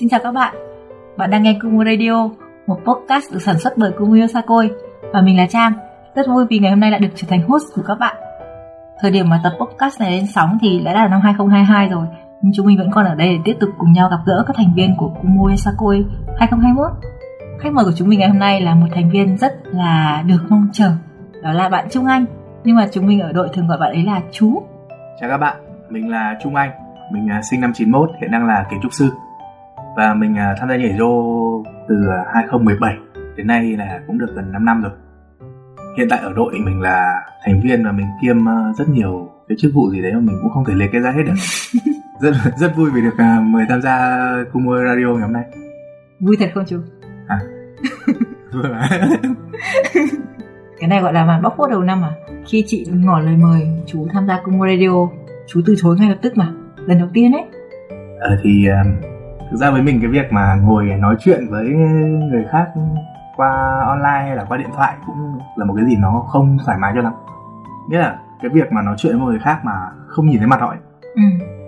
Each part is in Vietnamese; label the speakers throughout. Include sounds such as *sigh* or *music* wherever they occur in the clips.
Speaker 1: Xin chào các bạn. Bạn đang nghe Kumu Radio, một podcast được sản xuất bởi Kumu Yosakoi và mình là Trang. Rất vui vì ngày hôm nay lại được trở thành host của các bạn. Thời điểm mà tập podcast này lên sóng thì đã là năm 2022 rồi, nhưng chúng mình vẫn còn ở đây để tiếp tục cùng nhau gặp gỡ các thành viên của Kumu Yosakoi 2021. Khách mời của chúng mình ngày hôm nay là một thành viên rất là được mong chờ, đó là bạn Trung Anh. Nhưng mà chúng mình ở đội thường gọi bạn ấy là chú.
Speaker 2: Chào các bạn, mình là Trung Anh, mình à, sinh năm 91, hiện đang là kiến trúc sư và mình à, tham gia nhảy rô từ 2017 đến nay là cũng được gần 5 năm rồi. Hiện tại ở đội mình là thành viên và mình kiêm à, rất nhiều cái chức vụ gì đấy mà mình cũng không thể liệt kê ra hết được. *laughs* rất rất vui vì được à, mời tham gia cùng radio ngày hôm nay.
Speaker 1: Vui thật không chú?
Speaker 2: À. *laughs* Vui mà. *laughs*
Speaker 1: cái này gọi là màn bóc phốt đầu năm à? Khi chị ngỏ lời mời chú tham gia cùng radio, chú từ chối ngay lập tức mà, lần đầu tiên ấy.
Speaker 2: Ờ thì thực ra với mình cái việc mà ngồi nói chuyện với người khác qua online hay là qua điện thoại cũng là một cái gì nó không thoải mái cho lắm. Nghĩa là cái việc mà nói chuyện với một người khác mà không nhìn thấy mặt họ ấy, ừ.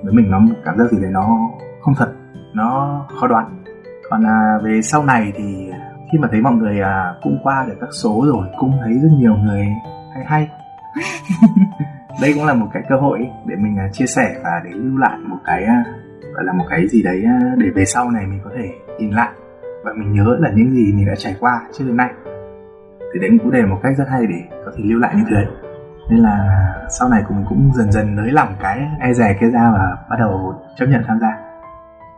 Speaker 2: với mình nó cảm giác gì đấy nó không thật nó khó đoán. Còn à, về sau này thì khi mà thấy mọi người à, cũng qua được các số rồi cũng thấy rất nhiều người hay hay. *laughs* Đây cũng là một cái cơ hội để mình à, chia sẻ và để lưu lại một cái à, gọi là một cái gì đấy để về sau này mình có thể nhìn lại. Và mình nhớ là những gì mình đã trải qua trước đến nay. Thì đấy cũng là một cách rất hay để có thể lưu lại những thứ đấy. Nên là sau này mình cũng dần dần nới lỏng cái e rè kia ra và bắt đầu chấp nhận tham gia.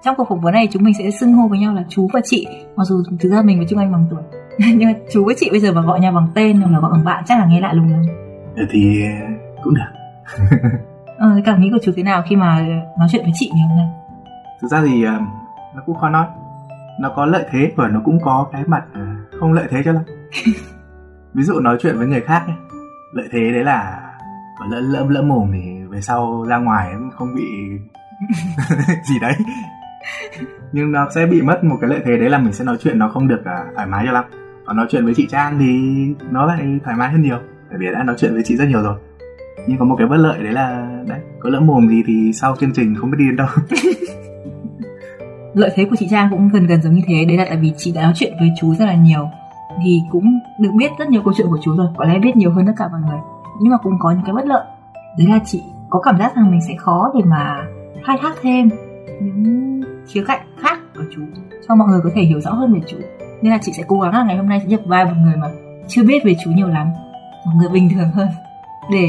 Speaker 1: Trong cuộc phỏng vấn này chúng mình sẽ xưng hô với nhau là chú và chị. Mặc dù thực ra mình và trung anh bằng tuổi. *laughs* Nhưng mà chú với chị bây giờ mà gọi nhau bằng tên hoặc là gọi bằng bạn chắc là nghe lạ lùng lắm.
Speaker 2: Ừ, thì cũng được. *laughs*
Speaker 1: Ờ, cảm nghĩ của chú thế nào khi mà nói chuyện với chị ngày hôm nay
Speaker 2: thực ra thì uh, nó cũng khó nói. Nó có lợi thế và nó cũng có cái mặt uh, không lợi thế cho lắm. *laughs* Ví dụ nói chuyện với người khác ấy, lợi thế đấy là lỡ lỡ lỡ mồm thì về sau ra ngoài không bị *laughs* gì đấy. Nhưng nó sẽ bị mất một cái lợi thế đấy là mình sẽ nói chuyện nó không được uh, thoải mái cho lắm. Còn nói chuyện với chị trang thì nó lại thoải mái hơn nhiều bởi vì đã nói chuyện với chị rất nhiều rồi. Nhưng có một cái bất lợi đấy là đấy có lỡ mồm gì thì sau chương trình không biết đi đến đâu *laughs*
Speaker 1: lợi thế của chị Trang cũng gần gần giống như thế. Đấy là tại vì chị đã nói chuyện với chú rất là nhiều. Thì cũng được biết rất nhiều câu chuyện của chú rồi. Có lẽ biết nhiều hơn tất cả mọi người. Nhưng mà cũng có những cái bất lợi. Đấy là chị có cảm giác rằng mình sẽ khó để mà khai thác thêm những khía cạnh khác của chú, cho mọi người có thể hiểu rõ hơn về chú. Nên là chị sẽ cố gắng là ngày hôm nay sẽ nhập vai một người mà chưa biết về chú nhiều lắm. Một người bình thường hơn. Để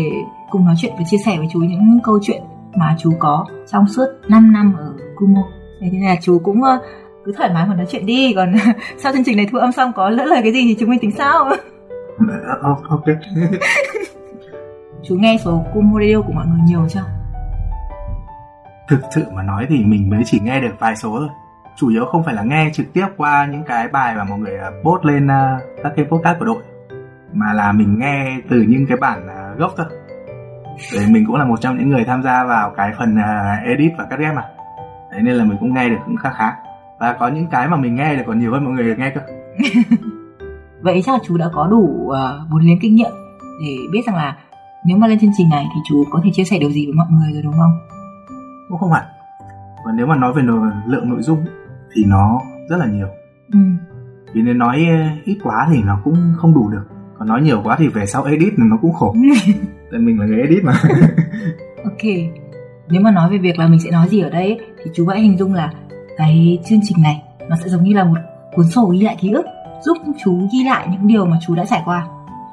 Speaker 1: cùng nói chuyện và chia sẻ với chú những câu chuyện mà chú có trong suốt 5 năm ở Kumo thế nên là chú cũng cứ thoải mái mà nói chuyện đi. Còn *laughs* sau chương trình này thu âm xong có lỡ lời cái gì thì chúng mình tính sao
Speaker 2: ok *laughs*
Speaker 1: chú nghe số Kumo Radio của mọi người nhiều chưa?
Speaker 2: Thực sự mà nói thì mình mới chỉ nghe được vài số thôi. Chủ yếu không phải là nghe trực tiếp qua những cái bài mà mọi người à, post lên uh, các cái podcast của đội mà là mình nghe từ những cái bản uh, gốc thôi. Để mình cũng là một trong những người tham gia vào cái phần uh, edit và cắt ghép mà đấy nên là mình cũng nghe được cũng khá khá. Và có những cái mà mình nghe được còn nhiều hơn mọi người nghe cơ. *laughs*
Speaker 1: Vậy chắc là chú đã có đủ uh, vốn liếng kinh nghiệm để biết rằng là nếu mà lên chương trình này thì chú có thể chia sẻ điều gì với mọi người rồi đúng không?
Speaker 2: Cũng không hẳn. Và nếu mà nói về lượng nội dung thì nó rất là nhiều. Ừ. vì nếu nói ít quá thì nó cũng không đủ được. Còn nói nhiều quá thì về sau edit nó cũng khổ. *laughs* Tại mình là người edit mà. *laughs*
Speaker 1: Ok. Nếu mà nói về việc là mình sẽ nói gì ở đây thì chú hãy hình dung là cái chương trình này nó sẽ giống như là một cuốn sổ ghi lại ký ức, giúp chú ghi lại những điều mà chú đã trải qua.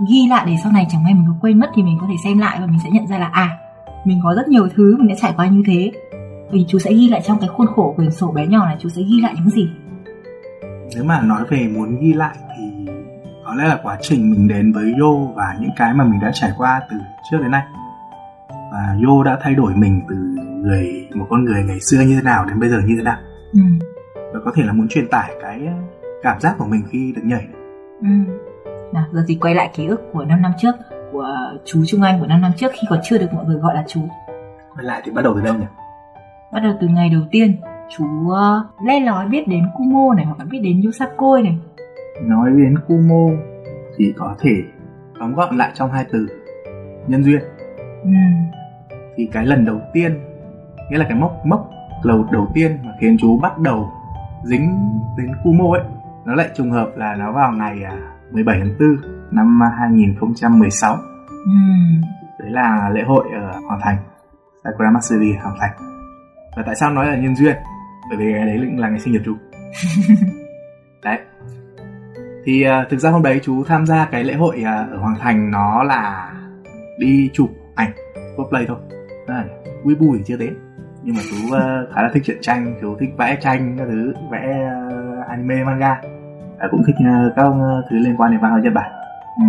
Speaker 1: Ghi lại để sau này chẳng may mình có quên mất thì mình có thể xem lại và mình sẽ nhận ra là à mình có rất nhiều thứ mình đã trải qua như thế. Vì chú sẽ ghi lại trong cái khuôn khổ quyển sổ bé nhỏ này chú sẽ ghi lại những gì?
Speaker 2: Nếu mà nói về muốn ghi lại thì có lẽ là quá trình mình đến với yo và những cái mà mình đã trải qua từ trước đến nay và yo đã thay đổi mình từ người một con người ngày xưa như thế nào đến bây giờ như thế nào. Ừ. và có thể là muốn truyền tải cái cảm giác của mình khi được nhảy.
Speaker 1: Ừ. nào giờ thì quay lại ký ức của 5 năm trước của chú Trung Anh của 5 năm trước khi còn chưa được mọi người gọi là chú.
Speaker 2: Quay lại thì bắt đầu từ đâu nhỉ?
Speaker 1: Bắt đầu từ ngày đầu tiên chú uh, le lói biết đến Kumo này hoặc là biết đến Yosakoi này.
Speaker 2: Nói đến Kumo thì có thể tóm gọn lại trong hai từ. Nhân duyên ừ. thì cái lần đầu tiên nghĩa là cái mốc mốc lầu đầu tiên mà khiến chú bắt đầu dính đến Kumo ấy nó lại trùng hợp là nó vào ngày 17 à, tháng 4 năm 2016 ừ. đấy là lễ hội ở Hoàng Thành Sakura Matsuri Hoàng Thành. Và tại sao nói là nhân duyên? Bởi vì ngày đấy là ngày sinh nhật chú. *laughs* Đấy. Thì uh, thực ra hôm đấy chú tham gia cái lễ hội uh, ở Hoàng Thành nó là đi chụp ảnh cosplay thôi. À, vui bùi chưa đến nhưng mà chú uh, khá là thích truyện tranh chú thích vẽ tranh các thứ vẽ uh, anime manga. À, cũng thích uh, các uh, thứ liên quan đến văn hóa nhật bản. Ừ.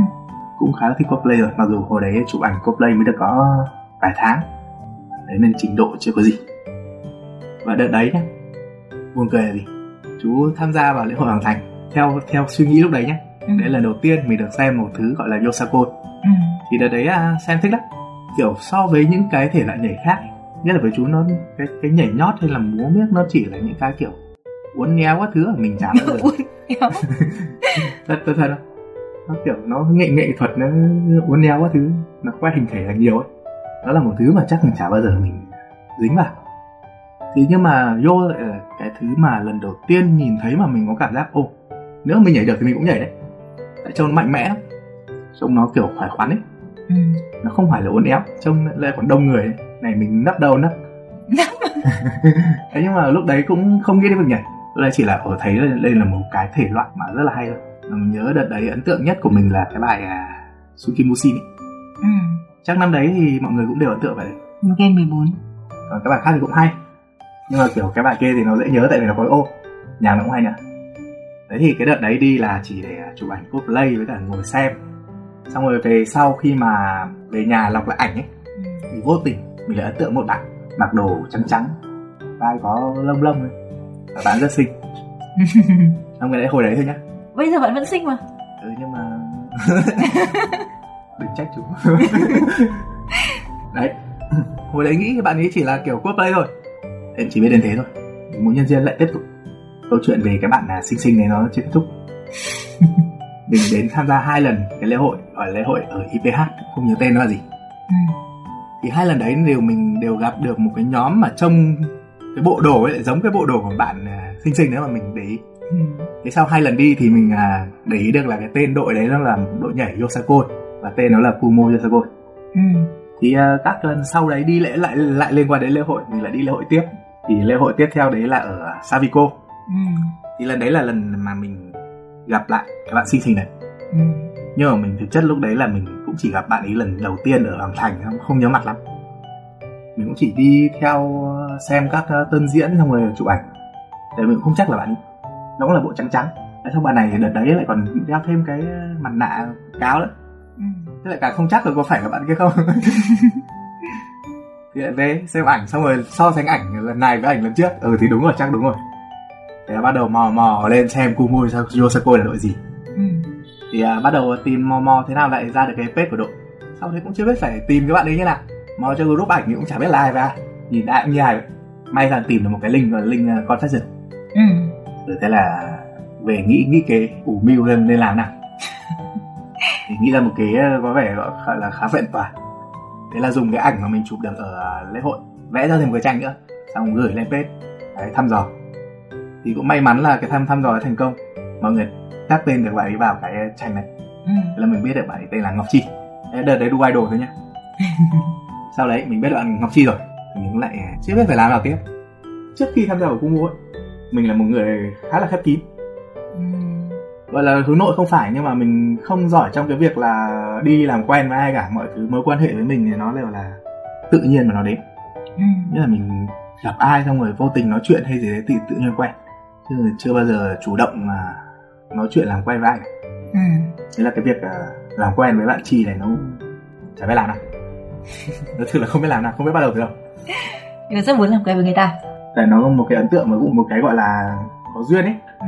Speaker 2: cũng khá là thích cosplay rồi mặc dù hồi đấy chụp ảnh cosplay mới được có vài tháng. Đấy nên trình độ chưa có gì. Và đợt đấy nhá buồn cười là gì? Chú tham gia vào lễ hội hoàng thành. Theo theo suy nghĩ lúc đấy nhá ừ. đấy là đầu tiên mình được xem một thứ gọi là yosako ừ. thì đợt đấy à, xem thích lắm kiểu so với những cái thể loại nhảy khác nhất là với chú nó cái cái nhảy nhót hay là múa miếc nó chỉ là những cái kiểu uốn néo các thứ ở mình chả bao giờ. *laughs* *laughs* Thật thật thật nó kiểu nó nghệ nghệ thuật nó uốn néo các thứ nó quay hình thể là nhiều ấy. Đó là một thứ mà chắc mình chả bao giờ mình dính vào. Thì nhưng mà vô lại là cái thứ mà lần đầu tiên nhìn thấy mà mình có cảm giác ô nếu mình nhảy được thì mình cũng nhảy đấy. Tại trông nó mạnh mẽ lắm. Trông nó kiểu khỏe khoắn ấy ừ. nó không phải là uốn éo trông lại còn đông người ấy. này mình nấp đầu nấp? *laughs* Thế nhưng mà lúc đấy cũng không nghĩ đến việc nhảy. Đây chỉ là ở thấy đây là một cái thể loại mà rất là hay thôi. Mình nhớ đợt đấy ấn tượng nhất của mình là cái bài à, Sukimusin ấy. Ừ. chắc năm đấy thì mọi người cũng đều ấn tượng vậy
Speaker 1: Game 14
Speaker 2: còn các bài khác thì cũng hay. Nhưng mà kiểu cái bài kia thì nó dễ nhớ tại vì nó có ô nhạc nó cũng hay nhỉ. Đấy thì cái đợt đấy đi là chỉ để chụp ảnh cosplay với cả ngồi xem xong rồi về sau khi mà về nhà lọc lại ảnh ấy ừ. thì vô tình mình lại ấn tượng một bạn mặc đồ trắng trắng vai có lông lông ấy và bạn rất xinh. *laughs* Xong cái đấy hồi đấy thôi nhá.
Speaker 1: Bây giờ bạn vẫn xinh mà.
Speaker 2: Ừ nhưng mà *laughs* đừng trách chú *laughs* đấy. Hồi đấy nghĩ bạn ấy chỉ là kiểu cosplay thôi. Em chỉ biết đến thế thôi. Muốn nhân duyên lại tiếp tục. Câu chuyện về cái bạn là sinh sinh này nó chưa kết thúc mình đến tham gia hai lần cái lễ hội là lễ hội ở IPH không nhớ tên nó là gì ừ. thì hai lần đấy đều mình đều gặp được một cái nhóm mà trông cái bộ đồ ấy lại giống cái bộ đồ của bạn uh, sinh sinh đấy mà mình để ý ừ. thế sau hai lần đi thì mình uh, để ý được là cái tên đội đấy nó là đội nhảy Yosako và tên nó là Kumo Yosako ừ. thì uh, các lần sau đấy đi lễ lại lại liên quan đến lễ hội mình lại đi lễ hội tiếp thì lễ hội tiếp theo đấy là ở Savico ừ. thì lần đấy là lần mà mình gặp lại các bạn sinh sinh này. Ừ. nhưng mà mình thực chất lúc đấy là mình cũng chỉ gặp bạn ấy lần đầu tiên ở Hoàng Thành không, không nhớ mặt lắm. Mình cũng chỉ đi theo xem các tân diễn xong rồi chụp ảnh. Để mình cũng không chắc là bạn ấy. Nó cũng là bộ trắng trắng. Đấy, xong bạn này đợt đấy lại còn đeo thêm cái mặt nạ cáo đấy ừ. thế lại cả không chắc là có phải là bạn kia không? *laughs* Thì lại về xem ảnh xong rồi so sánh ảnh lần này với ảnh lần trước. Ừ thì đúng rồi chắc đúng rồi thì bắt đầu mò mò lên xem Kumo Yosako là đội gì. Ừ. thì à, bắt đầu tìm mò mò thế nào lại ra được cái page của đội. Sau đấy cũng chưa biết phải tìm cái bạn ấy như nào. Mò cho group ảnh thì cũng chả biết là ai và nhìn ai cũng như ai. May là tìm được một cái link là link uh, confession. Ừ. rồi thế là về nghĩ nghĩ kế ủ mưu lên nên làm nào. Thì nghĩ ra một cái à, có vẻ gọi là khá vẹn toàn. Thế là dùng cái ảnh mà mình chụp được ở lễ hội. Vẽ ra thêm một cái tranh nữa. Xong gửi lên page. Đấy thăm dò thì cũng may mắn là cái thăm thăm dò thành công. Mọi người tác tên được bạn ấy vào cái tranh này. Ừ. là mình biết được bạn ấy tên là ngọc chi. Đợt đấy đu idol thôi nhá. *laughs* Sau đấy mình biết bạn ngọc chi rồi mình lại chưa biết phải làm nào tiếp. Trước khi tham gia vào cung ấy mình là một người khá là khép kín. Ừ. gọi là hướng nội không phải nhưng mà mình không giỏi trong cái việc là đi làm quen với ai cả. Mọi thứ mối quan hệ với mình thì nó đều là tự nhiên mà nó đến. Ừ. nghĩa là mình gặp ai xong rồi vô tình nói chuyện hay gì đấy thì tự nhiên quen chứ chưa bao giờ chủ động mà nói chuyện làm quen với ai ừ. thế là cái việc uh, làm quen với bạn chi này nó chả biết làm nào. Nó thực là không biết làm nào không biết bắt đầu từ đâu.
Speaker 1: Nhưng mà rất muốn làm quen với người ta.
Speaker 2: Tại nó có một cái ấn tượng mà cũng một cái gọi là có duyên ấy. Ừ.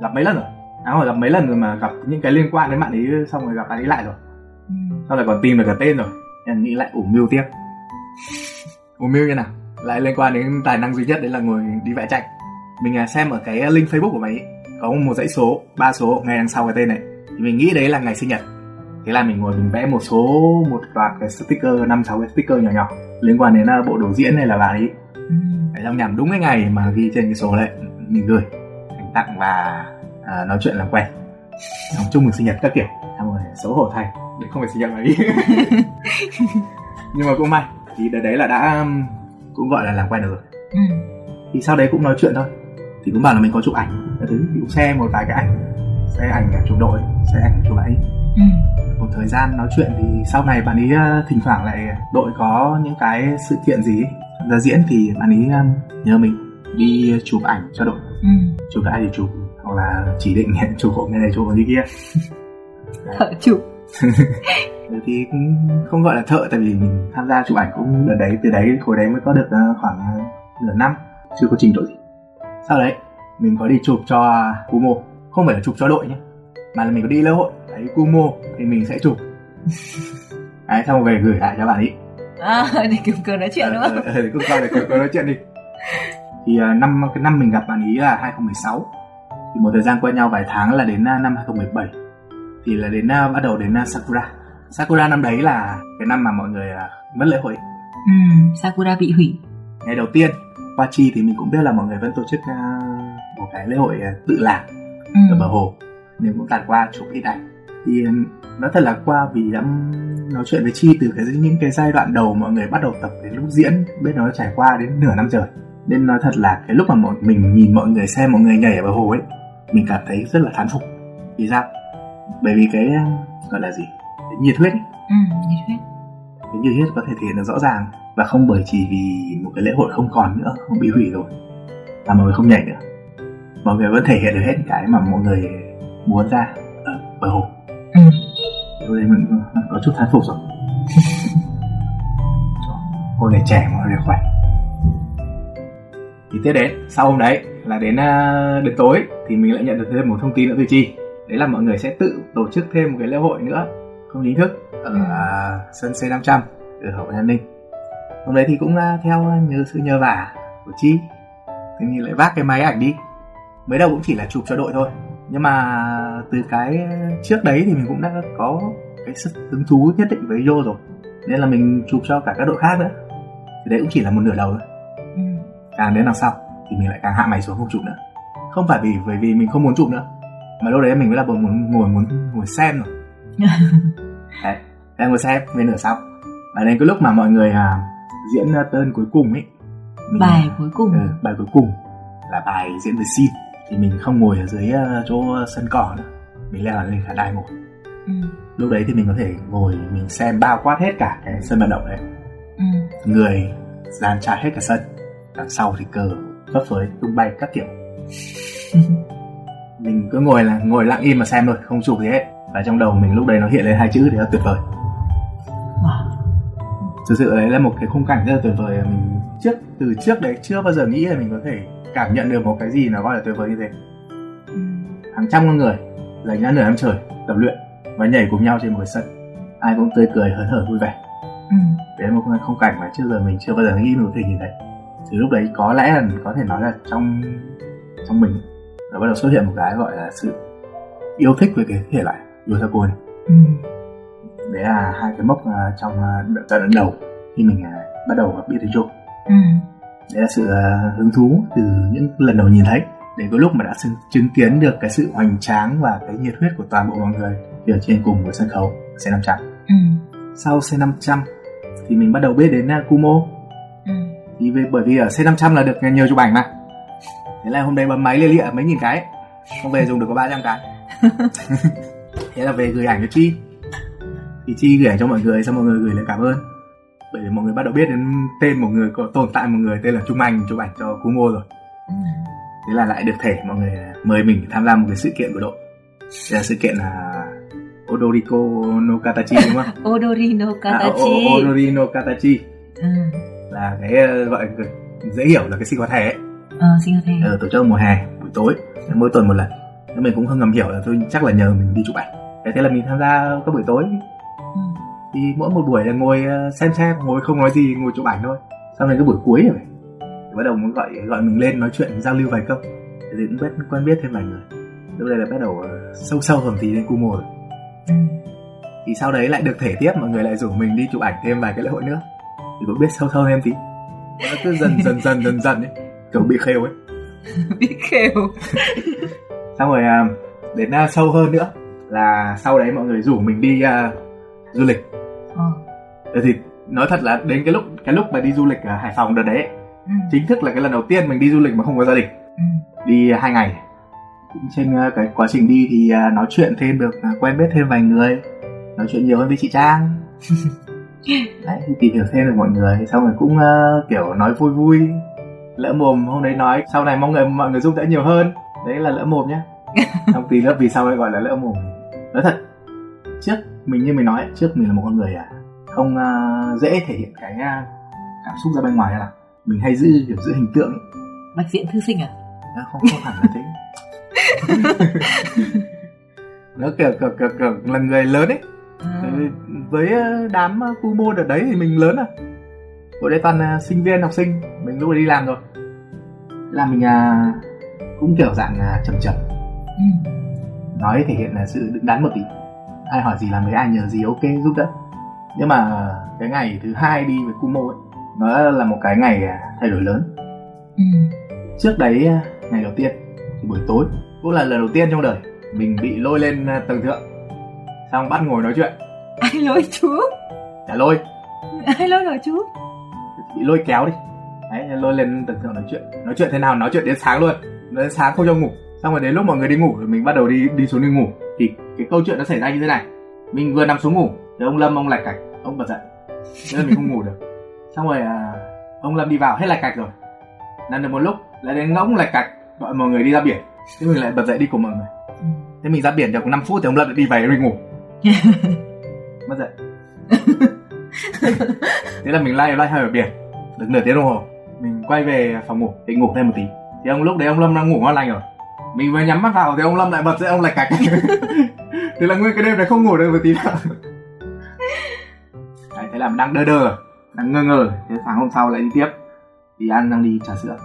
Speaker 2: gặp mấy lần rồi? À rồi gặp mấy lần rồi mà gặp những cái liên quan đến bạn ấy xong rồi gặp bạn ấy lại rồi. Ừ. sau rồi còn tìm được cả tên rồi. Em nghĩ lại ủ mưu tiếp. *laughs* Ủ mưu như nào? Lại liên quan đến tài năng duy nhất đấy là ngồi đi vẽ tranh mình à, xem ở cái link facebook của mày có một dãy số ba số ngay đằng sau cái tên này. Thì mình nghĩ đấy là ngày sinh nhật. Thế là mình ngồi mình vẽ một số một loạt cái sticker năm sáu cái sticker nhỏ nhỏ liên quan đến à, bộ đồ diễn này là bạn ấy. Ừ. đấy xong nhằm đúng cái ngày mà ghi trên cái số này mình gửi tặng và à, nói chuyện làm quen. Xong chúc mừng sinh nhật các kiểu. Xong rồi xấu hổ thay. Để không phải sinh nhật mà đi *laughs* nhưng mà cũng may. Thì đợt đấy là đã cũng gọi là làm quen được rồi.
Speaker 1: Ừ.
Speaker 2: thì sau đấy cũng nói chuyện thôi thì cũng bảo là mình có chụp ảnh. Cái thứ thì cũng share một vài cái ảnh. Share ảnh chụp đội share ảnh chụp ấy
Speaker 1: ừ.
Speaker 2: một thời gian nói chuyện thì sau này bạn ấy uh, thỉnh thoảng lại đội có những cái sự kiện gì gia diễn thì bạn ấy um, nhớ mình đi chụp ảnh cho đội.
Speaker 1: Ừ.
Speaker 2: chụp ai thì chụp hoặc là chỉ định *laughs* chụp hộ người này chụp hộ người kia. *laughs*
Speaker 1: Thợ chụp. *laughs*
Speaker 2: Thì cũng không gọi là thợ tại vì mình tham gia chụp ảnh cũng đợt đấy từ đấy hồi đấy mới có được uh, khoảng nửa năm chưa có trình độ gì sau đấy? Mình có đi chụp cho Kumo. Không phải là chụp cho đội nhé mà là mình có đi lễ hội. Thấy Kumo thì mình sẽ chụp. *laughs* Đấy xong về gửi lại cho bạn ấy
Speaker 1: à *laughs* để kiểu cờ nói chuyện đúng không?
Speaker 2: ờ, ờ, để có nói chuyện đi. Thì uh, năm cái năm mình gặp bạn ấy là 2016 thì một thời gian quen nhau vài tháng là đến uh, năm 2017 thì là đến uh, bắt đầu đến Sakura. Sakura năm đấy là cái năm mà mọi người mất lễ hội.
Speaker 1: Ừ. Sakura bị hủy.
Speaker 2: Ngày đầu tiên qua chi thì mình cũng biết là mọi người vẫn tổ chức uh, một cái lễ hội uh, tự làm
Speaker 1: ừ.
Speaker 2: ở bờ hồ. Nên cũng tạt qua chụp ít ảnh. Thì nói thật là qua vì đã nói chuyện với chi từ cái những cái giai đoạn đầu mọi người bắt đầu tập đến lúc diễn biết nó trải qua đến nửa năm trời. Nên nói thật là cái lúc mà mọi, mình nhìn mọi người xem mọi người nhảy ở bờ hồ ấy mình cảm thấy rất là thán phục. Vì sao? Bởi vì cái gọi là gì? Cái nhiệt huyết ấy.
Speaker 1: ừ, nhiệt huyết.
Speaker 2: Cái nhiệt huyết có thể thể hiện được rõ ràng và không bởi chỉ vì một cái lễ hội không còn nữa không bị hủy rồi. Mà mọi người không nhảy nữa. Mọi người vẫn thể hiện được hết cái mà mọi người muốn ra ở bờ hồ.
Speaker 1: Ừ.
Speaker 2: Lúc đấy mình có chút thán phục rồi. *laughs* Hồi này trẻ hồi này khỏe. Thì tiếp đến, sau hôm đấy là đến uh, đến tối Thì mình lại nhận được thêm một thông tin nữa từ Chi. Đấy là mọi người sẽ tự tổ chức thêm một cái lễ hội nữa Không chính thức Ở uh, sân C500 Ở Hậu An Ninh Hôm đấy thì cũng uh, theo nhờ sự nhờ vả của Chi. Thì mình lại vác cái máy ảnh đi. Mới đầu cũng chỉ là chụp cho đội thôi. Nhưng mà từ cái trước đấy thì mình cũng đã có cái sức hứng thú nhất định với Yo rồi. Nên là mình chụp cho cả các đội khác nữa. Thì đấy cũng chỉ là một nửa đầu thôi.
Speaker 1: Ừ.
Speaker 2: càng đến đằng sau thì mình lại càng hạ mày xuống không chụp nữa. Không phải vì bởi vì mình không muốn chụp nữa. Mà lúc đấy mình mới là muốn muốn ngồi muốn ngồi xem rồi. *laughs* Đấy đang ngồi xem bên nửa sau. Và đến cái lúc mà mọi người à, diễn uh, tên cuối cùng ấy.
Speaker 1: Mình, bài cuối cùng.
Speaker 2: ừ, bài cuối cùng là bài diễn về xin thì mình không ngồi ở dưới uh, chỗ sân cỏ nữa. Mình leo lên khả đài ngồi.
Speaker 1: Ừ.
Speaker 2: lúc đấy thì mình có thể ngồi mình xem bao quát hết cả cái sân vận động đấy.
Speaker 1: Ừ.
Speaker 2: người dàn trải hết cả sân. Đằng sau thì cờ phấp phới tung bay các kiểu. *laughs* Mình cứ ngồi là ngồi lặng im mà xem thôi không chụp gì hết. Và trong đầu mình lúc đấy nó hiện lên hai chữ thì là tuyệt vời. Thực sự đấy là một cái khung cảnh rất là tuyệt vời mình trước từ trước đấy chưa bao giờ nghĩ là mình có thể cảm nhận được một cái gì nó gọi là tuyệt vời như thế
Speaker 1: ừ.
Speaker 2: hàng trăm con người dành ra nửa năm trời tập luyện và nhảy cùng nhau trên một cái sân ai cũng tươi cười hớn hở vui vẻ
Speaker 1: ừ.
Speaker 2: đấy là một khung cảnh mà trước giờ mình chưa bao giờ nghĩ mình có thể nhìn thấy thì lúc đấy có lẽ là có thể nói là trong trong mình nó bắt đầu xuất hiện một cái gọi là sự yêu thích với cái thể loại Yosako này
Speaker 1: ừ.
Speaker 2: Đấy là hai cái mốc uh, trong uh, giai đoạn đầu khi mình uh, bắt đầu biết đến Joe.
Speaker 1: Ừ.
Speaker 2: đấy là sự hứng thú từ những lần đầu nhìn thấy đến cái lúc mà đã chứng kiến được cái sự hoành tráng và cái nhiệt huyết của toàn bộ mọi người ở trên cùng một sân khấu C500
Speaker 1: ừ.
Speaker 2: sau C500 thì mình bắt đầu biết đến Kumo.
Speaker 1: Ừ.
Speaker 2: thì vì, bởi vì ở C500 là được nhiều chụp ảnh mà. Thế là hôm nay bấm máy lia lịa mấy nghìn cái không về dùng được có 300 cái. *laughs* Thế là về gửi ảnh cho chi thì chi gửi cho mọi người xong mọi người gửi lời cảm ơn bởi vì mọi người bắt đầu biết đến tên một người có tồn tại một người tên là Trung Anh chụp ảnh cho Kumo rồi
Speaker 1: ừ.
Speaker 2: thế là lại được thể mọi người mời mình tham gia một cái sự kiện của đội đây là sự kiện là Odoriko no Katachi đúng không? *laughs*
Speaker 1: Odori no Katachi.
Speaker 2: À, Odori no Katachi.
Speaker 1: Ừ.
Speaker 2: Là cái gọi dễ hiểu là cái sinh hoạt hè ấy.
Speaker 1: Ờ, sinh hoạt hè.
Speaker 2: Ờ, tổ chức mùa hè buổi tối mỗi tuần một lần. Nên mình cũng không ngầm hiểu là tôi chắc là nhờ mình đi chụp ảnh. Thế là mình tham gia các buổi tối. Thì mỗi một buổi là ngồi xem xem, ngồi không nói gì, ngồi chụp ảnh thôi. Sau này cái buổi cuối rồi. Thì bắt đầu muốn gọi gọi mình lên nói chuyện giao lưu vài câu. Thì cũng biết quen biết thêm vài người. Lúc đây là bắt đầu sâu sâu hơn tí đến Kumo rồi.
Speaker 1: Ừ.
Speaker 2: thì sau đấy lại được thể tiếp mọi người lại rủ mình đi chụp ảnh thêm vài cái lễ hội nữa. Thì cũng biết sâu sâu thêm tí. Nó cứ dần *laughs* dần dần dần dần ấy. Kiểu bị khêu ấy. *laughs*
Speaker 1: Biết khều. *laughs*
Speaker 2: Xong rồi à, đến à, sâu hơn nữa là sau đấy mọi người rủ mình đi à, du lịch.
Speaker 1: ờ.
Speaker 2: Thì nói thật là đến cái lúc cái lúc mà đi du lịch ở Hải Phòng đợt đấy ấy,
Speaker 1: ừ.
Speaker 2: chính thức là cái lần đầu tiên mình đi du lịch mà không có gia đình.
Speaker 1: Ừ.
Speaker 2: đi hai ngày. Cũng trên à, cái quá trình đi thì à, nói chuyện thêm được à, quen biết thêm vài người nói chuyện nhiều hơn với chị Trang. *laughs* Đấy thì tìm hiểu thêm được mọi người xong rồi cũng kiểu nói vui vui. Lỡ mồm hôm đấy nói sau này mong người mọi người giúp đỡ nhiều hơn. Đấy là lỡ mồm nhá. Xong tí nữa vì sao lại gọi là lỡ mồm. Nói thật trước mình như mình nói trước mình là một con người à không à, dễ thể hiện cái à, cảm xúc ra bên ngoài là mình hay giữ kiểu giữ hình tượng ấy.
Speaker 1: bạch diện thư sinh à?
Speaker 2: Không không hẳn là thế. *laughs* Nó kiểu kiểu kiểu, kiểu là người lớn ấy.
Speaker 1: À.
Speaker 2: Với ờ, đám cu mô đợt đấy thì mình lớn à. Bộ đây toàn sinh viên học sinh. Mình lúc đấy đi làm rồi. Là mình à, cũng kiểu dạng à, chậm chậm.
Speaker 1: Ừ.
Speaker 2: Nói thể hiện là sự đứng đắn một tí. Ai hỏi gì làm với ai nhờ gì ok giúp đỡ Nhưng mà cái ngày thứ hai đi với cu mô ấy Nó là một cái ngày à, thay đổi lớn.
Speaker 1: Ừ.
Speaker 2: Trước đấy à, ngày đầu tiên buổi tối Cũng là lần đầu tiên trong đời Mình bị lôi lên à, tầng thượng. Xong bắt ngồi nói chuyện. *laughs*
Speaker 1: Ai lôi chú.
Speaker 2: Chả lôi. *laughs*
Speaker 1: Ai lôi rồi chú.
Speaker 2: Bị lôi kéo đi. Đấy lôi lên tầng thượng nói chuyện. Nói chuyện thế nào? Nói chuyện đến sáng luôn. Đến sáng không cho ngủ. Xong rồi đến lúc mọi người đi ngủ thì mình bắt đầu đi đi xuống đi ngủ. Thì cái câu chuyện nó xảy ra như thế này. Mình vừa nằm xuống ngủ thì ông lâm ông lạch cạch. Ông bật dậy. Thế là mình không ngủ được. Xong rồi à, ông lâm đi vào. Hết lạch cạch rồi. Nằm được một lúc lại đến ngỗng lạch cạch gọi mọi người đi ra biển. Thế mình lại bật dậy đi cùng mọi người. Thế mình ra biển được 5 phút thì ông lâm lại đi về mình ngủ. *laughs* Mất dậy. Thế là mình lai lai hơi ở biển. Được nửa tiếng đồng hồ mình quay về phòng ngủ định ngủ thêm một tí. Thì ông lúc đấy ông lâm đang ngủ ngon lành rồi. Mình vừa nhắm mắt vào thì ông lâm lại bật dậy ông lạch cạch. *laughs* Thế là nguyên cái đêm này không ngủ được một tí nào thế là mình đang đơ đơ đang ngơ ngơ. Thế sáng hôm sau lại đi tiếp. Thì ăn đang đi trà sữa.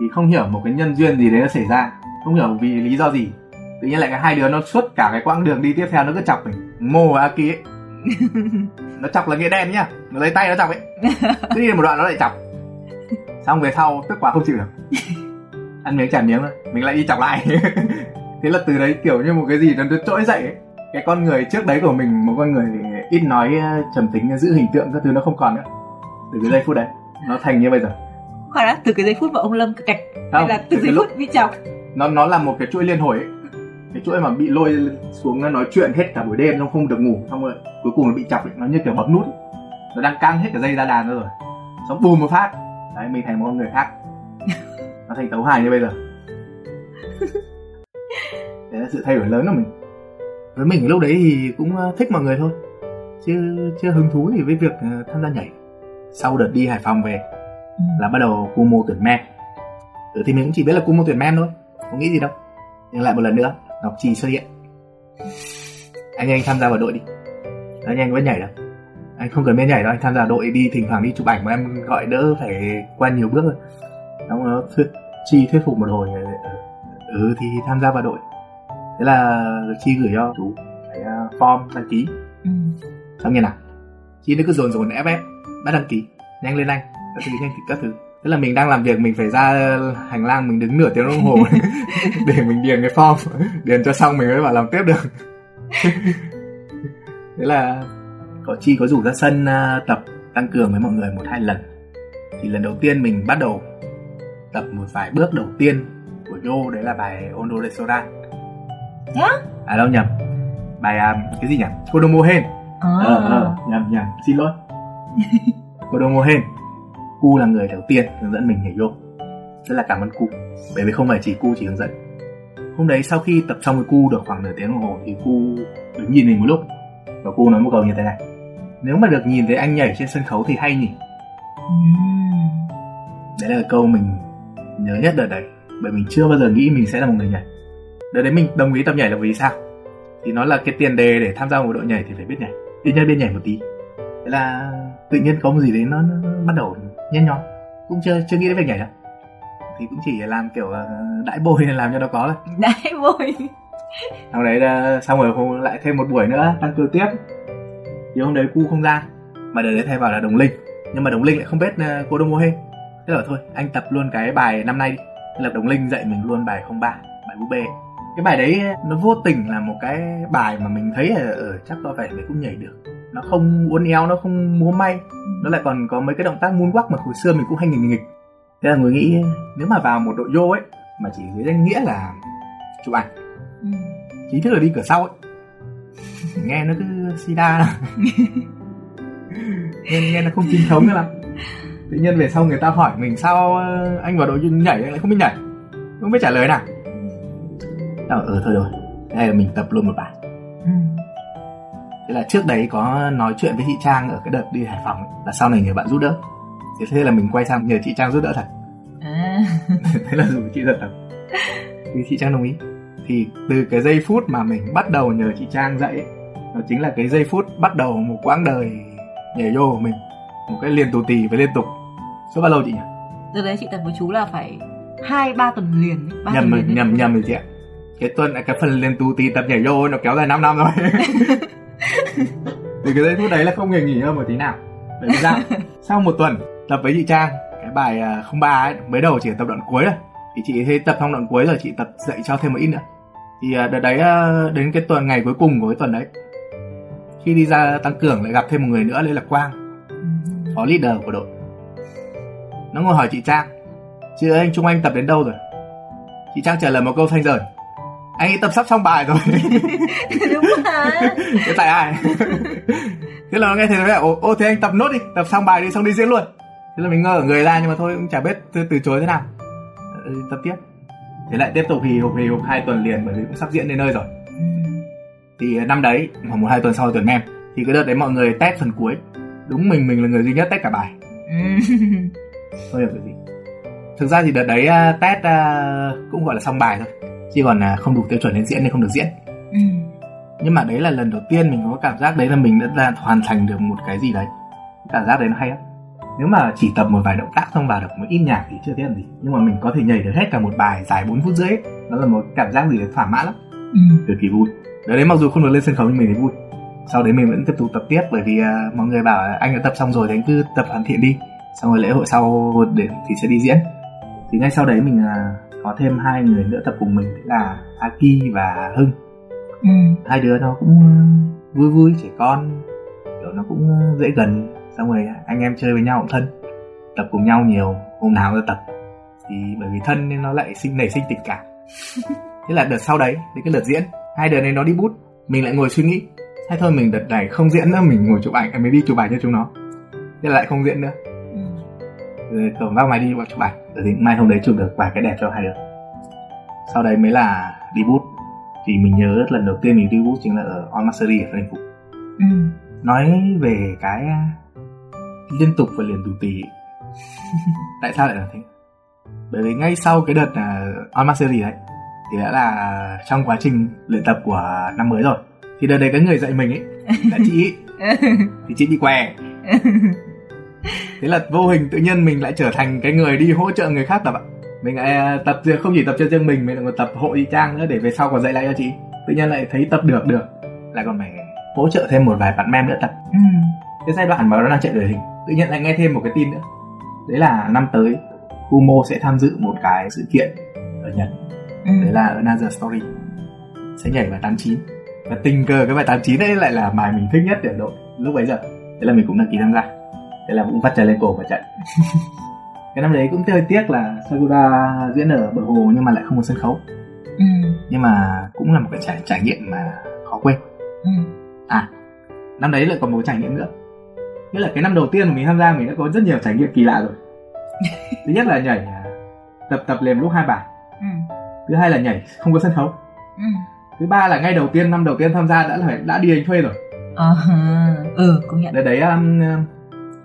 Speaker 2: Thì không hiểu một cái nhân duyên gì đấy nó xảy ra. Không hiểu vì lý do gì. Tự nhiên lại cái hai đứa nó suốt cả cái quãng đường đi tiếp theo nó cứ chọc mình. Mô và aki ấy. *laughs* Nó chọc là nghĩa đen nhá. Nó lấy tay nó chọc ấy. Cứ đi một đoạn nó lại chọc. Xong về sau tức quá không chịu được. Ăn miếng trả miếng thôi. Mình lại đi chọc lại. *laughs* Thế là từ đấy kiểu như một cái gì nó nó trỗi dậy ấy. cái con người trước đấy của mình một con người ít nói ờ, trầm tính giữ hình tượng các thứ nó không còn nữa. Từ cái giây phút đấy nó thành như bây giờ.
Speaker 1: Khoan đã từ cái giây phút mà ông lâm cạch hay là từ
Speaker 2: từ
Speaker 1: giây phút bị chọc.
Speaker 2: nó nó là một cái chuỗi liên hồi ấy. Cái chuỗi mà bị lôi xuống nói chuyện hết cả buổi đêm xong không được ngủ xong rồi cuối cùng nó bị chọc ấy. nó như kiểu bấm nút ấy. nó đang căng hết cả dây ra đàn rồi. Xong bùm một phát. Đấy mình thành một con người khác. Nó thành tấu hài như bây giờ. Đấy là sự thay đổi lớn của mình. Với mình lúc đấy thì cũng ờ, thích mọi người thôi chứ chưa hứng thú gì với việc ờ, tham gia nhảy. Sau đợt đi hải phòng về
Speaker 1: Ừ.
Speaker 2: là bắt đầu cu mô tuyển men. Ừ, thì mình cũng chỉ biết là cu mô tuyển men thôi không nghĩ gì đâu. Nhưng lại một lần nữa ngọc trì xuất hiện. Anh anh tham gia vào đội đi. Anh anh vẫn nhảy đâu. Anh không cần biết nhảy đâu anh tham gia đội đi thỉnh thoảng đi chụp ảnh mà em gọi đỡ phải qua nhiều bước rồi xong nó thuyết chi thuyết phục một hồi ừ, thì tham gia vào đội. Thế là chi gửi cho chú cái uh, form đăng ký.
Speaker 1: Ừ.
Speaker 2: xong như nào. Chi nó cứ dồn dồn ép ép bắt đăng ký nhanh lên anh. Các thứ nhanh các thứ. Thế là mình đang làm việc mình phải ra hành lang mình đứng nửa tiếng đồng hồ *laughs* để mình điền cái form. Điền cho xong mình mới bảo làm tiếp được. *laughs* Thế là có chi có rủ ra sân à, tập tăng cường với mọi người một hai lần. Thì lần đầu tiên mình bắt đầu tập một vài bước đầu tiên của Yo đấy là bài Ondo Restaurant.
Speaker 1: Thế á?
Speaker 2: à đâu nhầm bài à, cái gì nhỉ? Kodomo Hen
Speaker 1: à.
Speaker 2: ờ ờ nhầm nhầm. Xin lỗi. *laughs* Kodomo Hen cu là người đầu tiên hướng dẫn mình nhảy vô rất là cảm ơn cu bởi vì không phải chỉ cu chỉ hướng dẫn. Hôm đấy sau khi tập xong với cu được khoảng nửa tiếng đồng hồ thì cu đứng nhìn mình một lúc. Và cu nói một câu như thế này. Nếu mà được nhìn thấy anh nhảy trên sân khấu thì hay nhỉ?
Speaker 1: Ừm.
Speaker 2: đấy là câu mình nhớ nhất đợt đấy bởi mình chưa bao giờ nghĩ mình sẽ là một người nhảy. Đợt đấy mình đồng ý tập nhảy là vì sao? Thì nó là cái tiền đề để tham gia một đội nhảy thì phải biết nhảy ít nhất biết nhảy một tí. Thế là tự nhiên có một gì đấy nó, nó, bắt đầu nhen nhon cũng chưa chưa nghĩ đến việc nhảy đâu. Thì cũng chỉ làm kiểu ờ, đãi bồi *laughs* làm cho nó có thôi. *laughs*
Speaker 1: Đấy vội
Speaker 2: sau đấy xong rồi hôm lại thêm một buổi nữa tăng cường tiếp. Thì hôm đấy cu không ra. Mà đợt đấy thay vào là đồng linh. Nhưng mà đồng linh lại không biết uh, cô đông mô hê. Thế là thôi anh tập luôn cái bài năm nay đi. Là Đồng Linh dạy mình luôn bài 03 bài búp bê cái bài đấy nó vô tình là một cái bài mà mình thấy ở, ở chắc có vẻ mình cũng nhảy được. Nó không uốn éo nó không múa may nó lại còn có mấy cái động tác moonwalk mà hồi xưa mình cũng hay nghịch nghịch. Thế là người nghĩ nếu mà vào một đội vô ấy mà chỉ dưới danh nghĩa là chụp ảnh
Speaker 1: ừ.
Speaker 2: chính thức là đi cửa sau ấy. *laughs* Nghe nó cứ sida *laughs* nghe, nghe nó không chính thống nữa lắm. Tự nhiên về sau người ta hỏi mình sao ờ, anh vào đội nhảy lại không biết nhảy? Không biết trả lời nào ờ ừ, thôi rồi. Hay là mình tập luôn một bài. Ừ. thế là trước đấy có nói chuyện với chị trang ở cái đợt đi hải phòng là sau này nhờ bạn giúp đỡ. Thế thế là mình quay sang nhờ chị trang giúp đỡ thật. À. *laughs* thế là dù chị giật tập thì chị trang đồng ý. Thì từ cái giây phút mà mình bắt đầu nhờ chị trang dạy ấy, đó chính là cái giây phút bắt đầu một quãng đời nhảy vô của mình. Một cái liền tù tì và liên tục. Suốt bao lâu chị nhỉ?
Speaker 1: Từ đấy chị tập với chú là phải hai ba tuần liền
Speaker 2: ba nhầm tuần liền nhầm nhầm rồi chị ạ cái tuần cái phần liền tù tì tập nhảy vô nó kéo dài 5 năm rồi. *laughs* Từ cái giây phút đấy là không hề nghỉ ngơi một tí nào. Vì sao sau một tuần tập với chị trang cái bài à, không ba ấy mới đầu chỉ tập đoạn cuối thôi. Thì chị thấy tập xong đoạn cuối rồi chị tập dạy cho thêm một ít nữa. Thì à, đợt đấy à, đến cái tuần ngày cuối cùng của cái tuần đấy khi đi ra tăng cường lại gặp thêm một người nữa đấy là quang phó leader của đội. Nó ngồi hỏi chị trang chị ơi anh trung anh tập đến đâu rồi? Chị trang trả lời một câu thanh rời anh ấy tập sắp xong bài rồi. *laughs*
Speaker 1: Đúng hả
Speaker 2: thế tại ai? *laughs* Thế là nó nghe thế nói ô, ô thế anh tập nốt đi tập xong bài đi xong đi diễn luôn. Thế là mình ngơ ở người ra nhưng mà thôi cũng chả biết từ, từ chối thế nào. Ừ, tập tiếp. Thế lại tiếp tục hì hục hì hục hai tuần liền bởi vì cũng sắp diễn đến nơi rồi. Thì năm đấy khoảng một hai tuần sau tuần em thì cái đợt đấy mọi người test phần cuối. Đúng mình mình là người duy nhất test cả bài. Không hiểu cái gì. Thực ra thì đợt đấy uh, test uh, cũng gọi là xong bài thôi chỉ còn uh, không đủ tiêu chuẩn lên diễn nên không được diễn. Ừ. nhưng mà đấy là lần đầu tiên mình có cảm giác đấy là mình đã ra hoàn thành được một cái gì đấy. Cảm giác đấy nó hay lắm. Nếu mà chỉ tập một vài động tác xong vào được một ít nhạc thì chưa biết làm gì. Nhưng mà mình có thể nhảy được hết cả một bài dài 4 phút rưỡi. Nó là một cảm giác gì đấy thỏa mãn lắm. Ừ. cực kỳ vui. Đấy, đấy mặc dù không được lên sân khấu nhưng mình thấy vui. Sau đấy mình vẫn tiếp tục tập tiếp bởi vì uh, mọi người bảo anh đã tập xong rồi thì anh cứ tập hoàn thiện đi. Xong rồi lễ hội sau để thì sẽ đi diễn. Thì ngay sau đấy mình uh, có thêm hai người nữa tập cùng mình là Aki và Hưng. Ừ. hai đứa nó cũng uh, vui vui trẻ con kiểu nó cũng uh, dễ gần. Xong rồi anh em chơi với nhau cũng thân tập cùng nhau nhiều hôm nào ra tập. Thì bởi vì thân nên nó lại sinh nảy sinh tình cảm. *laughs* Thế là đợt sau đấy thì cái đợt diễn hai đứa này nó đi bút mình lại ngồi suy nghĩ. Hay thôi mình đợt này không diễn nữa mình ngồi chụp ảnh mới đi chụp ảnh cho chúng nó. Thế lại không diễn nữa cầm vác máy đi chụp ảnh. Thì mai hôm đấy chụp được vài cái đẹp cho hai đứa sau đấy mới là đi bút. Thì mình nhớ lần đầu tiên mình đi bút chính là ở On Mastery ở Frankfurt ừ. nói về cái liên tục và liền tù tì. *laughs* Tại sao lại là thế? Bởi vì ngay sau cái đợt uh, On Mastery đấy thì đã là trong quá trình luyện tập của năm mới rồi. Thì đợt đấy cái người dạy mình ấy là chị *laughs* thì chị bị què *laughs* thế là vô hình tự nhiên mình lại trở thành cái người đi hỗ trợ người khác tập ạ mình lại à, tập không chỉ tập cho riêng mình mình lại còn tập hộ chị trang nữa để về sau còn dạy lại cho chị. Tự nhiên lại thấy tập được được. Lại còn phải hỗ trợ thêm một vài bạn mem nữa tập. Ừ. cái giai đoạn mà nó đang chạy đời hình tự nhiên lại nghe thêm một cái tin nữa. Đấy là năm tới Kumo sẽ tham dự một cái sự kiện ở Nhật. Ừ. đấy là Another Story. Sẽ nhảy vào tháng 9 và tình cờ cái bài 89 ấy lại là bài mình thích nhất ở đội lúc bấy giờ. Thế là mình cũng đăng ký tham gia thế là cũng vắt chân lên cổ và chạy. *laughs* Cái năm đấy cũng hơi tiếc là Sakura diễn ở bờ hồ nhưng mà lại không có sân khấu. Ừ. nhưng mà cũng là một cái trải trải nghiệm mà khó quên. Ừ. à năm đấy lại còn một trải nghiệm nữa. Nghĩa là cái năm đầu tiên mà mình tham gia mình đã có rất nhiều trải nghiệm kỳ lạ rồi. *laughs* Thứ nhất là nhảy à, tập tập liền lúc hai bài. Ừ. thứ hai là nhảy không có sân khấu. Ừ. Thứ ba là ngay đầu tiên năm đầu tiên tham gia đã phải đã đi đánh thuê rồi.
Speaker 1: Uh, ừ công nhận.
Speaker 2: Đấy đấy um,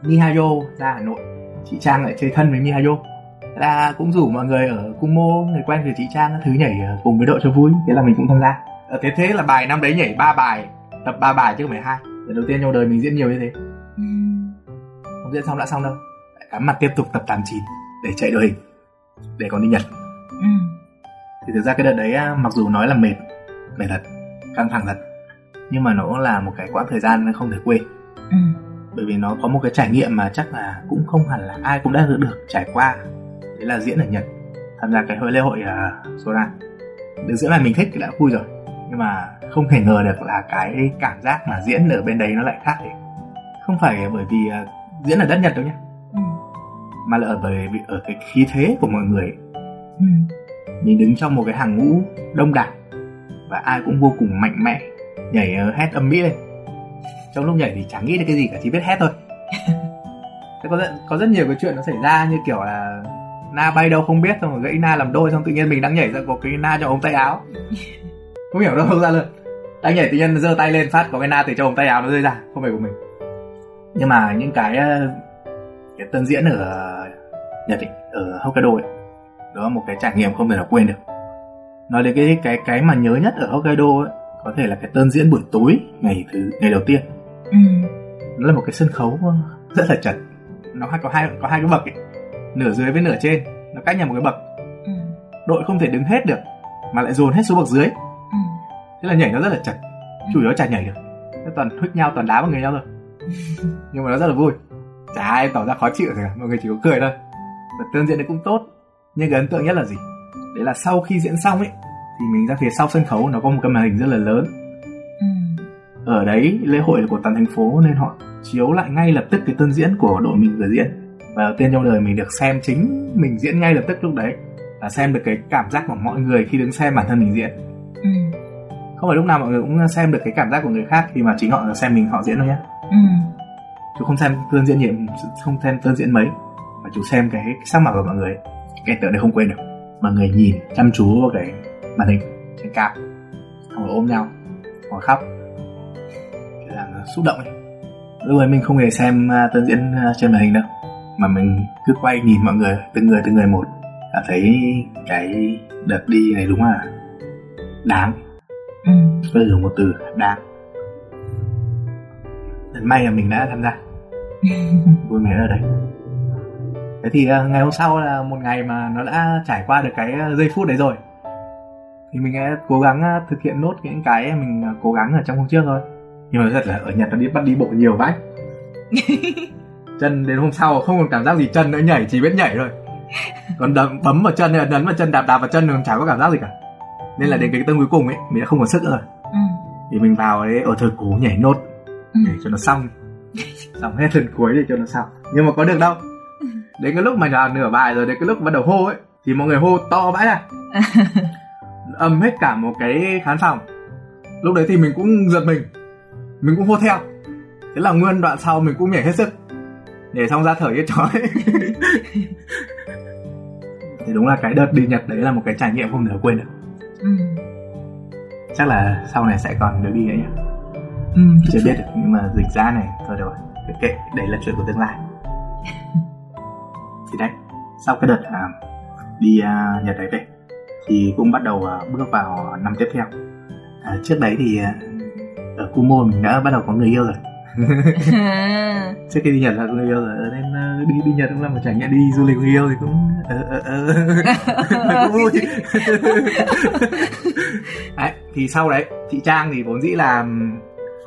Speaker 2: Mihayo ra Hà Nội. Chị Trang lại chơi thân với Mihayo. Là cũng rủ mọi người ở cung mô người quen của chị Trang thứ nhảy ờ, cùng với đội cho vui thế là mình cũng tham gia. Ở ờ, thế thế là bài năm đấy nhảy ba bài tập ba bài chứ không phải hai. Lần đầu tiên trong đời mình diễn nhiều như thế. Ừ. không diễn xong đã xong đâu. Cắm mặt tiếp tục tập 89 để chạy đội hình để còn đi Nhật. Ừ. thì thực ra cái đợt đấy mặc dù nói là mệt mệt thật căng thẳng thật nhưng mà nó cũng là một cái quãng thời gian không thể quên. Ừ. bởi vì nó có một cái trải nghiệm mà chắc là cũng không hẳn là ai cũng đã được, được trải qua. Đấy là diễn ở nhật. Tham gia cái hội lễ hội uh, đàn được diễn bài mình thích thì đã vui rồi. Nhưng mà không thể ngờ được là cái cảm giác mà diễn ở bên đấy nó lại khác đấy không phải bởi vì uh, diễn ở đất nhật đâu nhé ừ. mà là ở bởi vì ở cái khí thế của mọi người ừ. mình đứng trong một cái hàng ngũ đông đảo và ai cũng vô cùng mạnh mẽ nhảy uh, hét âm mỹ lên trong lúc nhảy thì chẳng nghĩ được cái gì cả chỉ biết hét thôi. *laughs* Có rất, có rất nhiều cái chuyện nó xảy ra như kiểu là na bay đâu không biết xong rồi gãy na làm đôi xong tự nhiên mình đang nhảy ra có cái na trong ống tay áo. *laughs* Không hiểu đâu không ra luôn. Đang nhảy tự nhiên giơ tay lên phát có cái na từ trong ống tay áo nó rơi ra không phải của mình. Nhưng mà những cái ờ, cái tân diễn ở Nhật ấy, ở Hokkaido ấy, đó là một cái trải nghiệm không thể nào quên được. Nói đến cái cái cái mà nhớ nhất ở Hokkaido ấy, có thể là cái tân diễn buổi tối ngày thứ ngày đầu tiên ừ. nó là một cái sân khấu rất là chật. Nó có hai có hai cái bậc ấy. Nửa dưới với nửa trên. Nó cách nhau một cái bậc. Ừ. đội không thể đứng hết được mà lại dồn hết xuống bậc dưới. Ừ. thế là nhảy nó rất là chật. Ừ. chủ yếu chả nhảy được. Nó toàn huých nhau toàn đá vào người nhau thôi. *laughs* Nhưng mà nó rất là vui. Chả ai tỏ ra khó chịu gì cả. Mọi người chỉ có cười thôi. Và tương diễn đấy cũng tốt. Nhưng cái ấn tượng nhất là gì? Đấy là sau khi diễn xong ấy thì mình ra phía sau sân khấu nó có một cái màn hình rất là lớn. Ở đấy lễ hội của toàn thành phố nên họ chiếu lại ngay lập tức cái tân diễn của đội mình vừa diễn. Và đầu tiên trong đời mình được xem chính mình diễn ngay lập tức lúc đấy và xem được cái cảm giác của mọi người khi đứng xem bản thân mình diễn. Ừ. không phải lúc nào mọi người cũng xem được cái cảm giác của người khác khi mà chính họ xem mình họ diễn đâu nhé ừ. chú không xem tân diễn nhiệm không xem tân diễn mấy mà chú xem cái sắc mặt của mọi người. Cái tượng này không quên được mọi người nhìn chăm chú vào cái màn hình trên cao xong rồi ôm nhau hoặc khóc là xúc động ấy. Lúc ấy mình không hề xem uh, tân diễn uh, trên màn hình đâu. Mà mình cứ quay nhìn mọi người từng người từng người một đã thấy cái đợt đi này đúng là đáng. Ừ. tôi dùng một từ đáng. Rất may là mình đã tham gia. *laughs* Vui vẻ ở đây. Thế thì uh, ngày hôm sau là một ngày mà nó đã trải qua được cái giây phút đấy rồi. Thì mình sẽ cố gắng thực hiện nốt những cái mình cố gắng ở trong hôm trước thôi nhưng mà rất là ở nhật nó đi bắt đi bộ nhiều vãi. *laughs* Chân đến hôm sau không còn cảm giác gì chân nữa nhảy chỉ biết nhảy thôi. Còn đấm bấm vào chân ấn vào chân đạp đạp vào chân còn chả có cảm giác gì cả. Nên là đến cái tân cuối cùng ấy mình đã không còn sức rồi. Ừ. thì mình vào đấy ở thời cố nhảy nốt. Ừ. để cho nó xong. Xong hết lần cuối để cho nó xong. Nhưng mà có được đâu. Đến cái lúc mà là nửa bài rồi đến cái lúc bắt đầu hô ấy thì mọi người hô to vãi ra. *laughs* Âm hết cả một cái khán phòng. Lúc đấy thì mình cũng giật mình mình cũng hô theo. Thế là nguyên đoạn sau mình cũng nhảy hết sức. Để xong ra thở hết chói. *laughs* Thì đúng là cái đợt đi nhật đấy là một cái trải nghiệm không thể quên được. Ừ. chắc là sau này sẽ còn được đi nữa nhỉ? Ừ, chưa biết được nhưng mà dịch ra này thôi rồi. Kệ đấy là chuyện của tương lai. *laughs* Thì đấy sau cái đợt à, đi à, nhật đấy về thì cũng bắt đầu à, bước vào năm tiếp theo. À, trước đấy thì à, ở Kumo mình đã bắt đầu có người yêu rồi. *laughs* Trước khi đi Nhật là có người yêu rồi nên uh, đi đi Nhật cũng là một trải nghiệm đi du lịch người yêu thì cũng uh, uh, cũng vui. *laughs* Đấy, thì sau đấy chị Trang thì vốn dĩ là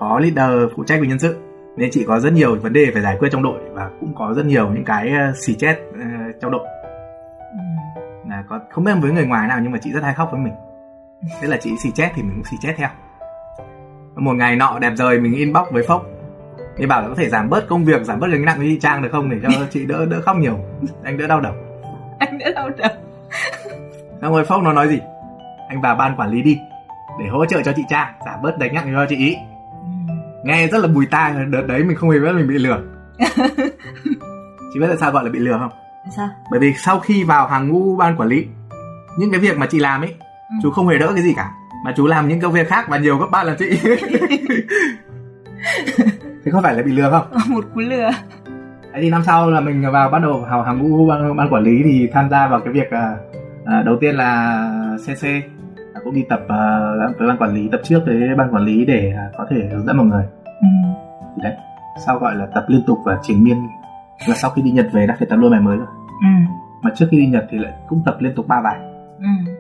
Speaker 2: phó leader phụ trách về nhân sự nên chị có rất nhiều vấn đề phải giải quyết trong đội và cũng có rất nhiều những cái xì chết uh, trong đội. Ừ. là có không biết với người ngoài nào nhưng mà chị rất hay khóc với mình. Thế là chị xì chết thì mình cũng xì chết theo một ngày nọ đẹp rời mình inbox với phốc thì bảo là có thể giảm bớt công việc giảm bớt gánh nặng với trang được không để cho *laughs* chị đỡ đỡ khóc nhiều. Anh đỡ đau đầu.
Speaker 1: Anh đỡ đau đầu.
Speaker 2: Xong rồi phốc nó nói gì? Anh vào ban quản lý đi để hỗ trợ cho chị trang giảm bớt gánh nặng cho chị ý. Ừ. nghe rất là bùi tai đợt đấy mình không hề biết mình bị lừa. *laughs* Chị biết tại sao gọi là bị lừa không?
Speaker 1: Sao?
Speaker 2: Bởi vì sau khi vào hàng ngũ ban quản lý những cái việc mà chị làm ấy ừ. chú không hề đỡ cái gì cả mà chú làm những công việc khác và nhiều gấp ba lần chị. *laughs* Thế có phải là bị lừa không?
Speaker 1: Một cú lừa.
Speaker 2: Thế thì năm sau là mình vào bắt đầu vào hàng ngũ ban, ban quản lý thì tham gia vào cái việc à, à đầu tiên là CC à, cũng đi tập à, với ban quản lý tập trước với ban quản lý để à, có thể hướng dẫn mọi người. Ừ. đấy sau gọi là tập liên tục và triển miên là sau khi đi Nhật về đã phải tập luôn bài mới rồi. Ừ. mà trước khi đi Nhật thì lại cũng tập liên tục ba bài. Ừ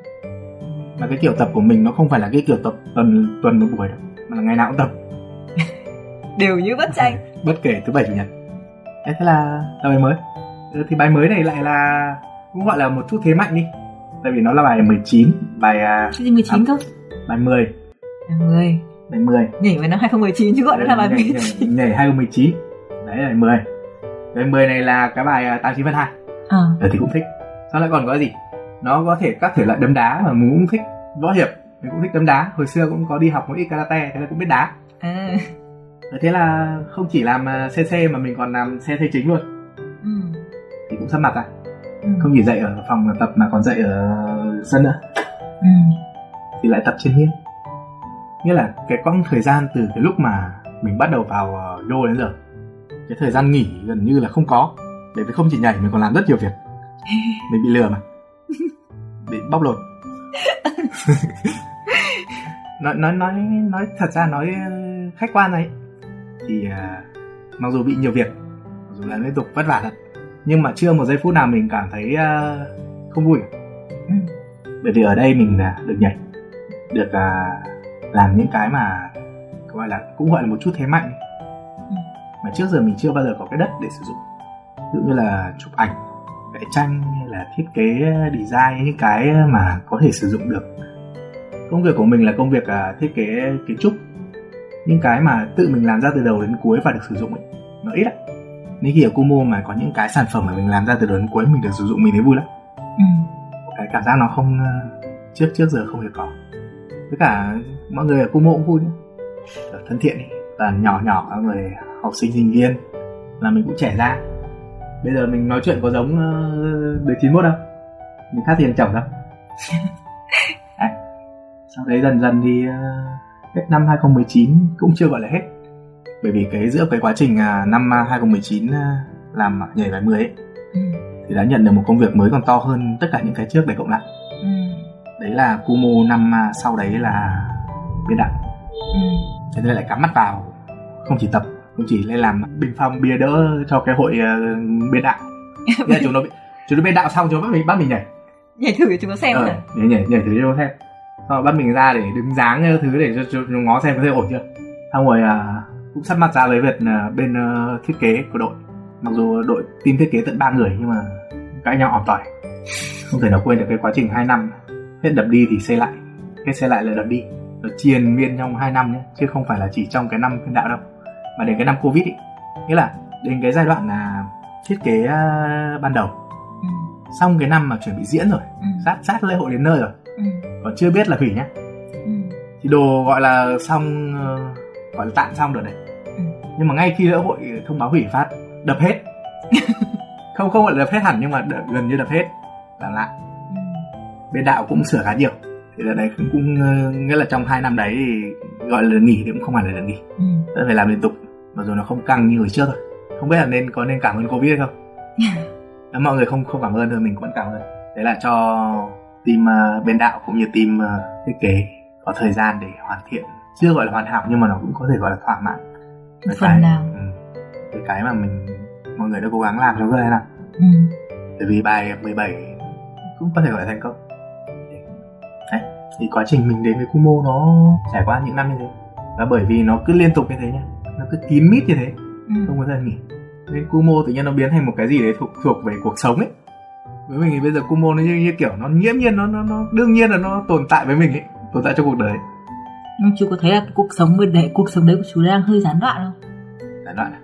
Speaker 2: mà cái kiểu tập của mình nó không phải là cái kiểu tập tuần tuần một buổi đâu mà là ngày nào cũng tập. *laughs*
Speaker 1: Đều như bất tranh. *laughs*
Speaker 2: Bất kể thứ bảy chủ nhật. Thế thế là là bài mới. Ừ, thì bài mới này lại là cũng gọi là một chút thế mạnh đi. Tại vì nó là bài 19 bài à,
Speaker 1: Cái gì 19 cơ?
Speaker 2: bài 10
Speaker 1: Bài 10
Speaker 2: bài 10
Speaker 1: Nhảy vào năm 2019 chứ gọi nó là bài
Speaker 2: nhảy,
Speaker 1: 19
Speaker 2: nhảy, nhảy 2019 đấy là bài 10 bài 10 này là cái bài à, 89 phân 2
Speaker 1: Ờ
Speaker 2: Ờ thì cũng thích. Sau lại còn có gì Nó có thể các thể loại đấm đá mà mình cũng thích Võ hiệp Mình cũng thích đấm đá. Hồi xưa cũng có đi học một ít karate Thế là cũng biết đá.
Speaker 1: À.
Speaker 2: Thế là không chỉ làm à, CC mà mình còn làm CC chính luôn.
Speaker 1: Ừ.
Speaker 2: Thì cũng sắp mặt à.
Speaker 1: Ừ.
Speaker 2: Không chỉ dạy ở phòng tập mà còn dạy ở sân nữa.
Speaker 1: Ừ.
Speaker 2: Thì lại tập trên miên. Nghĩa là cái quãng thời gian từ cái lúc mà Mình bắt đầu vào ờ, đô đến giờ Cái thời gian nghỉ gần như là không có. Bởi vì không chỉ nhảy mình còn làm rất nhiều việc. *laughs* Mình bị lừa mà Bị bóc lột *laughs* nói nói nói nói thật ra nói ờ, khách quan này thì à, mặc dù bị nhiều việc mặc dù là liên tục vất vả thật nhưng mà chưa một giây phút nào mình cảm thấy à, không vui
Speaker 1: Ừ.
Speaker 2: bởi vì ở đây mình là được nhảy được à, làm những cái mà gọi là cũng gọi là một chút thế mạnh
Speaker 1: Ừ.
Speaker 2: mà trước giờ mình chưa bao giờ có cái đất để sử dụng ví dụ như là chụp ảnh vẽ tranh hay là thiết kế design những cái mà có thể sử dụng được. Công việc của mình là công việc à, thiết kế kiến trúc. Những cái mà tự mình làm ra từ đầu đến cuối và được sử dụng ấy nó ít lắm. Nếu khi ở Kumo mà có những cái sản phẩm mà mình làm ra từ đầu đến cuối mình được sử dụng mình thấy vui lắm.
Speaker 1: Ừ.
Speaker 2: Cái cảm giác nó không ờ, trước trước giờ không hề có. Với cả mọi người ở Kumo cũng vui nhé. Thân thiện ấy toàn nhỏ nhỏ các người học sinh sinh viên là mình cũng trẻ ra bây giờ mình nói chuyện có giống uh, đời 91 đâu mình khác gì anh chồng đâu *laughs* Đấy. sau đấy dần dần thì ờ, hết năm 2019 cũng chưa gọi là hết. Bởi vì cái giữa cái quá trình à, năm 2019 à, làm nhảy bài 10 ấy,
Speaker 1: Ừ.
Speaker 2: thì đã nhận được một công việc mới còn to hơn tất cả những cái trước đấy cộng lại.
Speaker 1: Ừ.
Speaker 2: Đấy là Kumo năm à, sau đấy là biên đạo.
Speaker 1: Ừ.
Speaker 2: Thế nên lại cắm mắt vào không chỉ tập không chỉ lên làm bình phong bia đỡ cho cái hội uh, biên đạo. *laughs* Thế là chúng nó chúng nó biên đạo xong chúng nó bắt mình bắt mình nhảy.
Speaker 1: Nhảy thử chúng nó xem
Speaker 2: ờ, nhảy nhảy nhảy thử cho nó xem. Xong rồi bắt mình ra để đứng dáng cái thứ để cho chúng ngó xem có thể ổn chưa. Xong rồi à, cũng sắp mặt ra với việc là bên ờ, thiết kế của đội. Mặc dù đội team thiết kế tận ba người nhưng mà cãi nhau ỏm tỏi. Không thể nào quên được cái quá trình 2 năm. Hết đập đi thì xây lại. Hết xây lại là đập đi. Nó triền miên trong 2 năm nhé chứ không phải là chỉ trong cái năm đạo đâu mà đến cái năm covid ý nghĩa là đến cái giai đoạn là thiết kế à, ban đầu.
Speaker 1: Ừ.
Speaker 2: Xong cái năm mà chuẩn bị diễn rồi
Speaker 1: Ừ.
Speaker 2: sát sát lễ hội đến nơi rồi.
Speaker 1: Ừ.
Speaker 2: Còn chưa biết là hủy nhá.
Speaker 1: Ừ.
Speaker 2: Thì đồ gọi là xong ờ, gọi là tạm xong rồi đấy.
Speaker 1: Ừ.
Speaker 2: nhưng mà ngay khi lễ hội thông báo hủy phát đập hết. *laughs* Không không gọi là đập hết hẳn nhưng mà đ- gần như đập hết. Làm lại
Speaker 1: Ừ.
Speaker 2: Bên đạo cũng sửa khá nhiều. Thì là đấy cũng, cũng ờ, nghĩa là trong hai năm đấy thì gọi là nghỉ thì cũng không phải là được nghỉ.
Speaker 1: Ừ.
Speaker 2: Phải làm liên tục mặc dù nó không căng như hồi trước rồi không biết là nên có nên cảm ơn covid hay không. *laughs* Nếu mọi người không không cảm ơn thì mình cũng cảm ơn. Đấy là cho team ờ, bên đạo cũng như team ờ, thiết kế có thời gian để hoàn thiện. Chưa gọi là hoàn hảo nhưng mà nó cũng có thể gọi là thỏa mãn. Với
Speaker 1: Phần
Speaker 2: cái,
Speaker 1: nào.
Speaker 2: ừ, với cái mà mình mọi người đã cố gắng làm trong cái này nào.
Speaker 1: Ừ.
Speaker 2: Bởi vì bài 17 cũng có thể gọi là thành công. Đấy, thì quá trình mình đến với Kumo nó trải qua những năm như thế. Và bởi vì nó cứ liên tục như thế nhá nó cứ kín mít như thế
Speaker 1: Ừ.
Speaker 2: không có thời gian nghỉ nên Kumo tự nhiên nó biến thành một cái gì đấy thuộc thuộc về cuộc sống ấy. Với mình thì bây giờ Kumo nó như, như kiểu nó nghiễm nhiên nó nó nó đương nhiên là nó tồn tại với mình ấy tồn tại trong cuộc đời.
Speaker 1: Nhưng chú có thấy là cuộc sống bên đấy cuộc sống đấy của chú đang hơi gián đoạn không?
Speaker 2: gián đoạn à?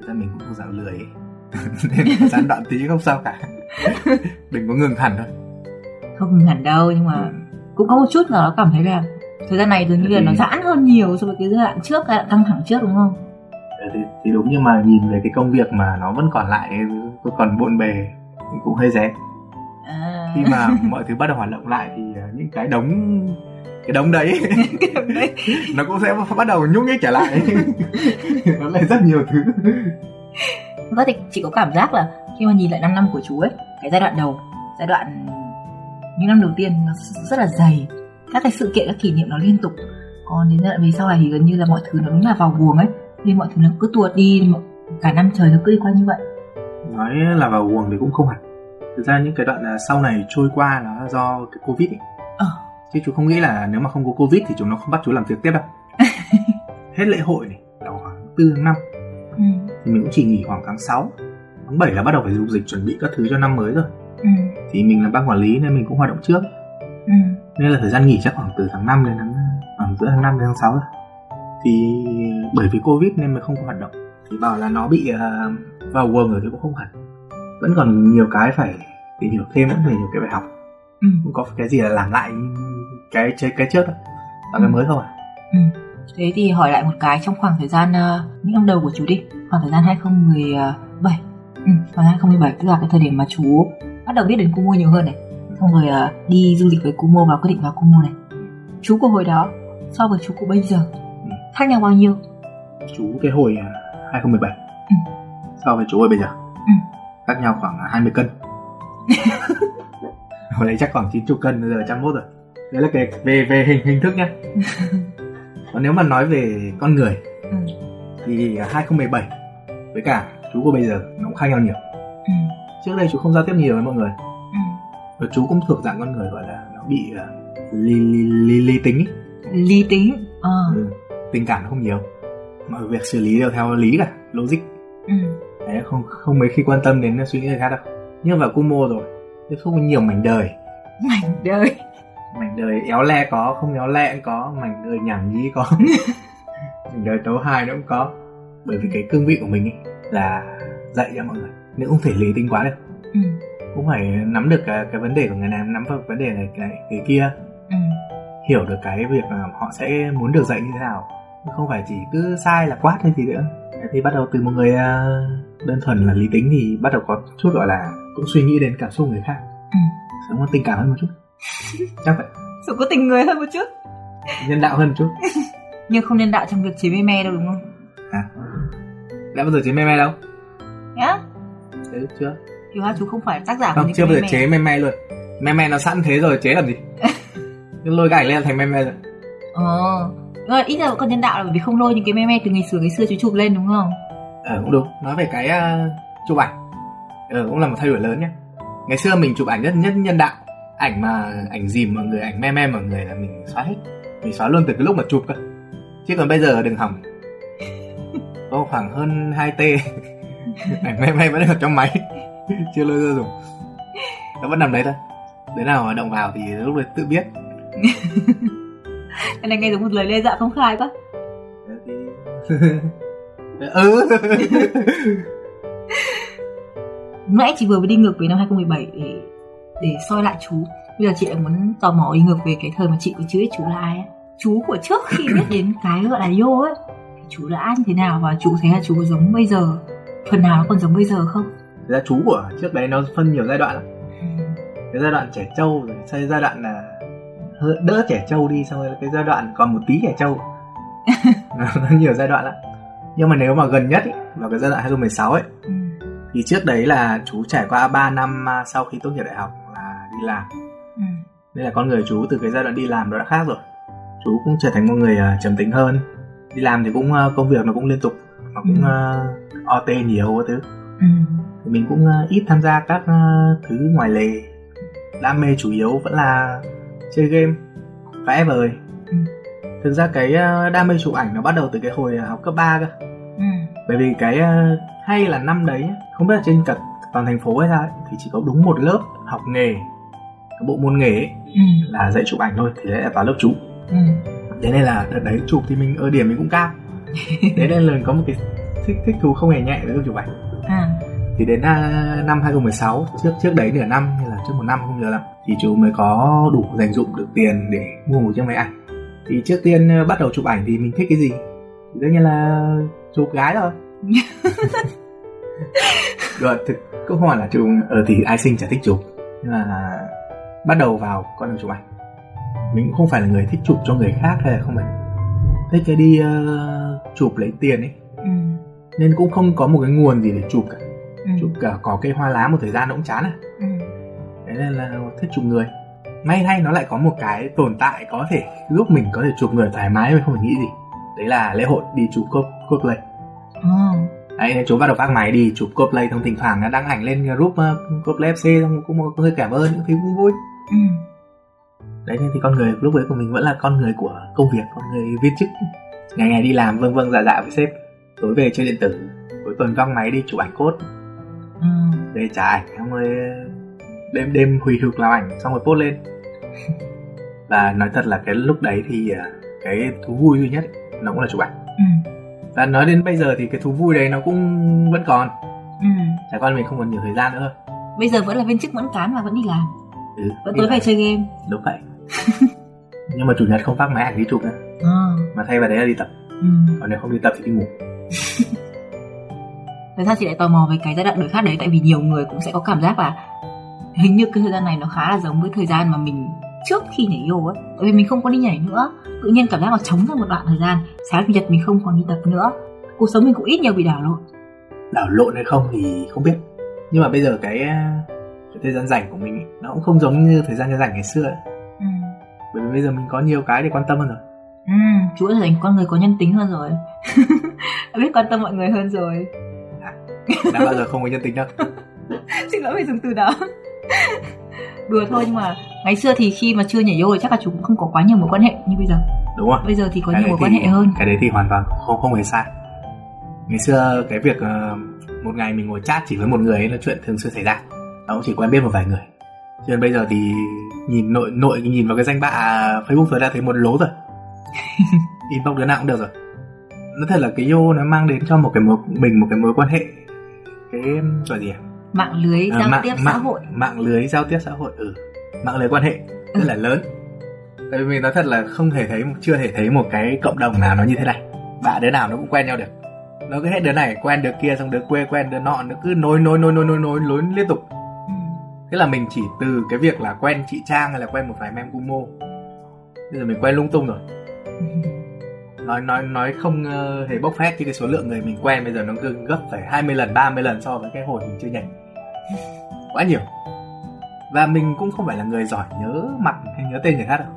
Speaker 2: Thực ra mình cũng không dạo lười ấy. *laughs* nên gián đoạn tí không sao cả. *laughs* Đừng có ngừng hẳn thôi.
Speaker 1: Không hẳn đâu nhưng mà cũng có một chút là nó cảm thấy là thời gian này dường như là nó giãn hơn nhiều so với cái giai đoạn trước giai đoạn căng thẳng trước đúng không?
Speaker 2: Ờ, thì, thì đúng nhưng mà nhìn về cái công việc mà nó vẫn còn lại vẫn còn bộn bề cũng hơi rén
Speaker 1: À.
Speaker 2: khi mà *laughs* mọi thứ bắt đầu hoạt động lại thì ờ, những cái đống cái đống đấy *laughs*
Speaker 1: đấy. *laughs*
Speaker 2: nó cũng sẽ bắt đầu nhúc nhích trở lại nó lại rất nhiều thứ
Speaker 1: ra thì chị có cảm giác là khi mà nhìn lại 5 năm của chú ấy, cái giai đoạn đầu, giai đoạn những năm đầu tiên nó rất là dày. Các cái sự kiện, các kỷ niệm nó liên tục. Còn đến đoạn về sau này thì gần như là mọi thứ nó đúng là vào guồng ấy. Nên mọi thứ nó cứ tuột đi, cả năm trời nó cứ đi qua như vậy.
Speaker 2: nói là vào guồng thì cũng không hẳn thực ra những cái đoạn à, sau này trôi qua là do cái covid ấy.
Speaker 1: Ờ.
Speaker 2: chứ chú không nghĩ là nếu mà không có covid thì chúng nó không bắt chú làm việc tiếp đâu *laughs* hết lễ hội này là khoảng tư tháng năm
Speaker 1: Ừ.
Speaker 2: thì mình cũng chỉ nghỉ khoảng tháng 6 tháng 7 là bắt đầu phải dục dịch chuẩn bị các thứ cho năm mới rồi
Speaker 1: ừ.
Speaker 2: thì mình là ban quản lý nên mình cũng hoạt động trước
Speaker 1: Ừ.
Speaker 2: nên là thời gian nghỉ chắc khoảng từ tháng 5 đến tháng khoảng giữa tháng 5 đến tháng 6 rồi thì bởi vì covid nên mình không có hoạt động thì bảo là nó bị uh, vào guồng rồi thì cũng không hẳn vẫn còn nhiều cái phải tìm hiểu thêm vẫn phải nhiều cái bài học
Speaker 1: Ừ.
Speaker 2: không có cái gì là làm lại cái cái, cái trước đâu và cái
Speaker 1: Ừ.
Speaker 2: mới không à
Speaker 1: Ừ. Thế thì hỏi lại một cái trong khoảng thời gian ờ, những năm đầu của chú đi, khoảng thời gian 2017. Ừ, khoảng 2017 tức là cái thời điểm mà chú bắt đầu biết đến Kumo nhiều hơn này. Xong rồi ờ, đi du lịch với Kumo và quyết định vào Kumo này. Chú của hồi đó so với chú của bây giờ khác nhau bao nhiêu?
Speaker 2: chú cái hồi à, 2017
Speaker 1: Ừ.
Speaker 2: so với chú hồi bây giờ
Speaker 1: Ừ.
Speaker 2: khác nhau khoảng 20 cân *laughs* hồi đấy chắc khoảng 90 cân bây giờ 101 rồi đấy là cái về về hình hình thức nhá *laughs* còn nếu mà nói về con người
Speaker 1: Ừ.
Speaker 2: thì 2017 với cả chú của bây giờ nó cũng khác nhau nhiều
Speaker 1: Ừ.
Speaker 2: trước đây chú không giao tiếp nhiều với mọi người
Speaker 1: Ừ.
Speaker 2: và chú cũng thuộc dạng con người gọi là nó bị à, ly, ly, ly tính.
Speaker 1: Lý tính. Ờ.
Speaker 2: ừ. tình cảm nó không nhiều mọi việc xử lý đều theo lý cả logic
Speaker 1: Ừ.
Speaker 2: đấy không không mấy khi quan tâm đến suy nghĩ người khác đâu nhưng vào Kumo rồi tiếp xúc với nhiều mảnh đời
Speaker 1: Mảnh đời.
Speaker 2: mảnh đời éo le có không éo le cũng có mảnh đời nhảm nhí có *laughs* mảnh đời tấu hài nó cũng có bởi vì cái cương vị của mình ấy là dạy cho mọi người nhưng không thể lý tính quá được
Speaker 1: Ừ.
Speaker 2: cũng phải nắm được cái, cái vấn đề của người này nắm được vấn đề này cái, cái kia
Speaker 1: Ừ.
Speaker 2: hiểu được cái việc mà họ sẽ muốn được dạy như thế nào không phải chỉ cứ sai là quát hay gì nữa thì bắt đầu từ một người à, đơn thuần là lý tính thì bắt đầu có chút gọi là cũng suy nghĩ đến cảm xúc người khác
Speaker 1: Ừ.
Speaker 2: sống có tình cảm hơn một chút *laughs* chắc vậy
Speaker 1: Sự có tình người hơn một chút.
Speaker 2: nhân đạo hơn một chút *laughs*
Speaker 1: Nhưng không nên đạo trong việc chế mê me đâu đúng không?
Speaker 2: à đã bao giờ chế me me đâu
Speaker 1: Nhá.
Speaker 2: thế chưa
Speaker 1: Thì hóa chú không phải tác giả của
Speaker 2: không
Speaker 1: những
Speaker 2: chưa bao giờ
Speaker 1: meme.
Speaker 2: chế me me luôn. Me me nó sẵn thế rồi chế làm gì? *laughs* Lôi cái ảnh lên thành me me rồi.
Speaker 1: Ờ. Nhưng mà ít ra còn nhân đạo là bởi vì không lôi những cái meme từ ngày xưa ngày xưa chú chụp lên đúng không?
Speaker 2: ờ cũng đúng. Nói về cái uh, chụp ảnh. Ờ cũng là một thay đổi lớn nhé ngày xưa mình chụp ảnh rất nhất nhân đạo. Ảnh mà ảnh dìm mọi người ảnh me me mọi người là mình xóa hết. Mình xóa luôn từ cái lúc mà chụp cơ. Chứ còn bây giờ đừng hỏng *laughs* có khoảng hơn 2 t. *laughs* Ảnh me me vẫn ở trong máy *laughs* chưa lôi ra dùng nó vẫn nằm đấy thôi đứa nào động vào thì lúc đấy tự biết *laughs*
Speaker 1: Cái này nghe giống một lời đe dọa công khai quá. *laughs*
Speaker 2: ừ
Speaker 1: Nãy chị vừa mới đi ngược về năm 2017 để để soi lại chú. Bây giờ chị lại muốn tò mò đi ngược về cái thời mà chị còn chưa biết chú là ai ấy. Chú của trước khi *coughs* biết đến cái gọi là yo ấy chú là ai như thế nào và chú thấy là chú có giống bây giờ phần nào nó còn giống bây giờ không?
Speaker 2: Ra chú của trước đấy nó phân nhiều giai đoạn lắm. Cái giai đoạn trẻ trâu rồi sau giai đoạn là đỡ trẻ trâu đi xong rồi cái giai đoạn còn một tí trẻ trâu. *laughs* Nó nhiều giai đoạn lắm. Nhưng mà nếu mà gần nhất ý, vào cái giai đoạn 2016 ấy
Speaker 1: Ừ.
Speaker 2: thì trước đấy là chú trải qua 3 năm à, sau khi tốt nghiệp đại học là đi làm.
Speaker 1: Ừ.
Speaker 2: nên là con người chú từ cái giai đoạn đi làm nó đã khác rồi. Chú cũng trở thành một người à, trầm tính hơn. Đi làm thì cũng à, công việc nó cũng liên tục nó cũng uh, OT nhiều các thứ.
Speaker 1: Ừ.
Speaker 2: thì mình cũng ờ, ít tham gia các ờ, thứ ngoài lề đam mê chủ yếu vẫn là chơi game vẽ vời
Speaker 1: Ừ.
Speaker 2: thực ra cái ờ, đam mê chụp ảnh nó bắt đầu từ cái hồi học cấp 3 cơ
Speaker 1: Ừ.
Speaker 2: bởi vì cái hay là năm đấy không biết là trên cả toàn thành phố hay sao ấy, thì chỉ có đúng một lớp học nghề cái bộ môn nghề ấy,
Speaker 1: Ừ.
Speaker 2: là dạy chụp ảnh thôi thì đấy là vào lớp chụp
Speaker 1: Ừ.
Speaker 2: thế nên là đợt đấy chụp thì mình ở điểm mình cũng cao *laughs* thế nên là mình có một cái thích thích thú không hề nhẹ với chụp ảnh. Thì đến à, năm 2016 trước trước đấy nửa năm hay là trước một năm không nhớ lắm thì chú mới có đủ dành dụng được tiền để mua một chiếc máy ảnh. Thì trước tiên à, bắt đầu chụp ảnh thì mình thích cái gì? Thì đương nhiên là chụp gái rồi *laughs* rồi thực không phải là chụp ở thì ai sinh chả thích chụp nhưng mà bắt đầu vào con đường chụp ảnh. Mình cũng không phải là người thích chụp cho người khác hay là không phải. Thích cái đi uh, chụp lấy tiền ấy
Speaker 1: Ừ.
Speaker 2: nên cũng không có một cái nguồn gì để chụp cả
Speaker 1: Ừ.
Speaker 2: chụp cả có cây hoa lá một thời gian nó cũng chán à
Speaker 1: Ừ.
Speaker 2: thế nên là thích chụp người may thay nó lại có một cái tồn tại có thể giúp mình có thể chụp người thoải mái mà không phải nghĩ gì đấy là lễ hội đi chụp cốt cosplay
Speaker 1: Ờ.
Speaker 2: đấy chú bắt đầu vác máy đi chụp cosplay xong thỉnh thoảng đăng ảnh lên group uh, cosplay fc xong cũng một hơi cảm ơn những thứ cũng vui
Speaker 1: Ừ.
Speaker 2: đấy nên thì con người lúc đấy của mình vẫn là con người của công việc con người viên chức ngày ngày đi làm vâng vâng dạ dạ với sếp tối về chơi điện tử cuối tuần văng máy đi chụp ảnh cốt
Speaker 1: Ừ.
Speaker 2: về trả ảnh xong rồi đêm đêm hủy hực làm ảnh xong rồi post lên. *laughs* Và nói thật là cái lúc đấy thì à, cái thú vui duy nhất nó cũng là chụp ảnh
Speaker 1: ừ.
Speaker 2: và nói đến bây giờ thì cái thú vui đấy nó cũng vẫn còn.
Speaker 1: Ừ.
Speaker 2: chả qua mình không còn nhiều thời gian nữa. Thôi
Speaker 1: bây giờ vẫn là viên chức vẫn cán mà vẫn đi làm.
Speaker 2: Ừ,
Speaker 1: vẫn tối về chơi game.
Speaker 2: Đúng vậy. *laughs* Nhưng mà chủ nhật không phát máy ảnh đi chụp nữa.
Speaker 1: À.
Speaker 2: mà thay vào đấy là đi tập.
Speaker 1: Ừ.
Speaker 2: còn nếu không đi tập thì đi ngủ *laughs*
Speaker 1: Thật ra chị lại tò mò về cái giai đoạn đổi khác đấy Tại vì nhiều người cũng sẽ có cảm giác là Hình như cái thời gian này nó khá là giống với thời gian mà mình Trước khi nhảy yoga ấy. Tại vì mình không có đi nhảy nữa Tự nhiên cảm giác là trống ra một đoạn thời gian Sáng chủ nhật mình không còn đi tập nữa. Cuộc sống mình cũng ít nhiều bị đảo lộn.
Speaker 2: Đảo lộn hay không thì không biết. Nhưng mà bây giờ cái, cái thời gian rảnh của mình ý, nó cũng không giống như thời gian rảnh ngày xưa ấy.
Speaker 1: ừ.
Speaker 2: bởi vì bây giờ mình có nhiều cái để quan tâm hơn rồi.
Speaker 1: Ừ, chú đã thành con người có nhân tính hơn rồi. *laughs* Biết quan tâm mọi người hơn rồi
Speaker 2: đã bao giờ không có nhân tính đâu. *laughs*
Speaker 1: Xin lỗi vì dùng từ đó. Đùa thôi nhưng mà Ngày xưa thì khi mà chưa nhảy yoga chắc là chú cũng không có quá nhiều mối quan hệ như bây giờ.
Speaker 2: Đúng không?
Speaker 1: Bây giờ thì có
Speaker 2: Cái
Speaker 1: nhiều mối
Speaker 2: thì-
Speaker 1: quan hệ hơn.
Speaker 2: cái đấy thì hoàn toàn không không hề sai. Ngày xưa cái việc ờ, một ngày mình ngồi chat chỉ với một người ấy là chuyện thường xuyên xảy ra. Nó cũng chỉ quen biết một vài người. Cho nên bây giờ thì nhìn nội nội nhìn vào cái danh bạ facebook rồi đã thấy một lố rồi. *laughs* Inbox đứa nào cũng được rồi. Nó thật là cái yo nó mang đến cho một cái mối mình một cái mối quan hệ cái gọi gì à?
Speaker 1: Mạng lưới
Speaker 2: Ờ,
Speaker 1: giao
Speaker 2: mạng,
Speaker 1: tiếp xã
Speaker 2: mạng,
Speaker 1: hội.
Speaker 2: mạng lưới giao tiếp xã hội ừ. Mạng lưới quan hệ rất là lớn. Tại vì mình nói thật là không thể thấy chưa thể thấy một cái cộng đồng nào nó như thế này. Bạn đứa nào nó cũng quen nhau được. Nó cứ hết đứa này quen đứa kia xong đứa quê quen đứa nọ nó cứ nối nối nối nối nối nối nối liên tục.
Speaker 1: Ừ.
Speaker 2: thế là mình chỉ từ cái việc là quen chị trang hay là quen một vài mem kumo. Bây giờ mình quen lung tung rồi.
Speaker 1: Ừ.
Speaker 2: nói nói nói không ờ, hề bốc phét chứ cái số lượng người mình quen bây giờ nó cứ gấp phải 20 lần 30 lần so với cái hồi mình chưa nhảy. Quá nhiều. Và mình cũng không phải là người giỏi nhớ mặt hay nhớ tên người khác đâu.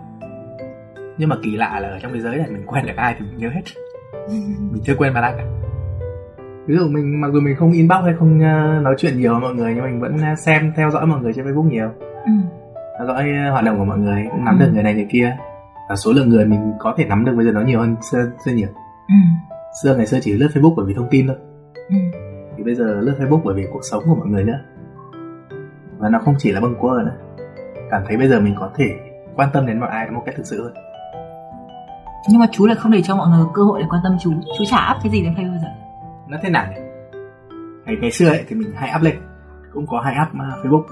Speaker 2: Nhưng mà kỳ lạ là ở trong thế giới này mình quen được ai thì mình nhớ hết. *laughs* Mình chưa quen bà ai cả ví dụ mình mặc dù mình không inbox hay không ờ, nói chuyện nhiều với mọi người nhưng mình vẫn ờ, xem theo dõi mọi người trên facebook nhiều.
Speaker 1: Ừ.
Speaker 2: theo dõi hoạt động của mọi người cũng nắm được
Speaker 1: Ừ.
Speaker 2: người này người kia và số lượng người mình có thể nắm được bây giờ nó nhiều hơn xưa, xưa nhiều.
Speaker 1: Ừ.
Speaker 2: xưa ngày xưa chỉ lướt facebook bởi vì thông tin thôi.
Speaker 1: Ừ.
Speaker 2: thì bây giờ lướt facebook bởi vì cuộc sống của mọi người nữa. Và nó không chỉ là bâng quơ nữa. Cảm thấy bây giờ mình có thể quan tâm đến mọi ai một cách thực sự hơn.
Speaker 1: Nhưng mà chú lại không để cho mọi người cơ hội để quan tâm chú. Chú chả áp cái gì lên Facebook giờ
Speaker 2: nó thế nào nhỉ? Ngày ngày xưa ấy thì mình hay up lên. Cũng có hay up uh, facebook.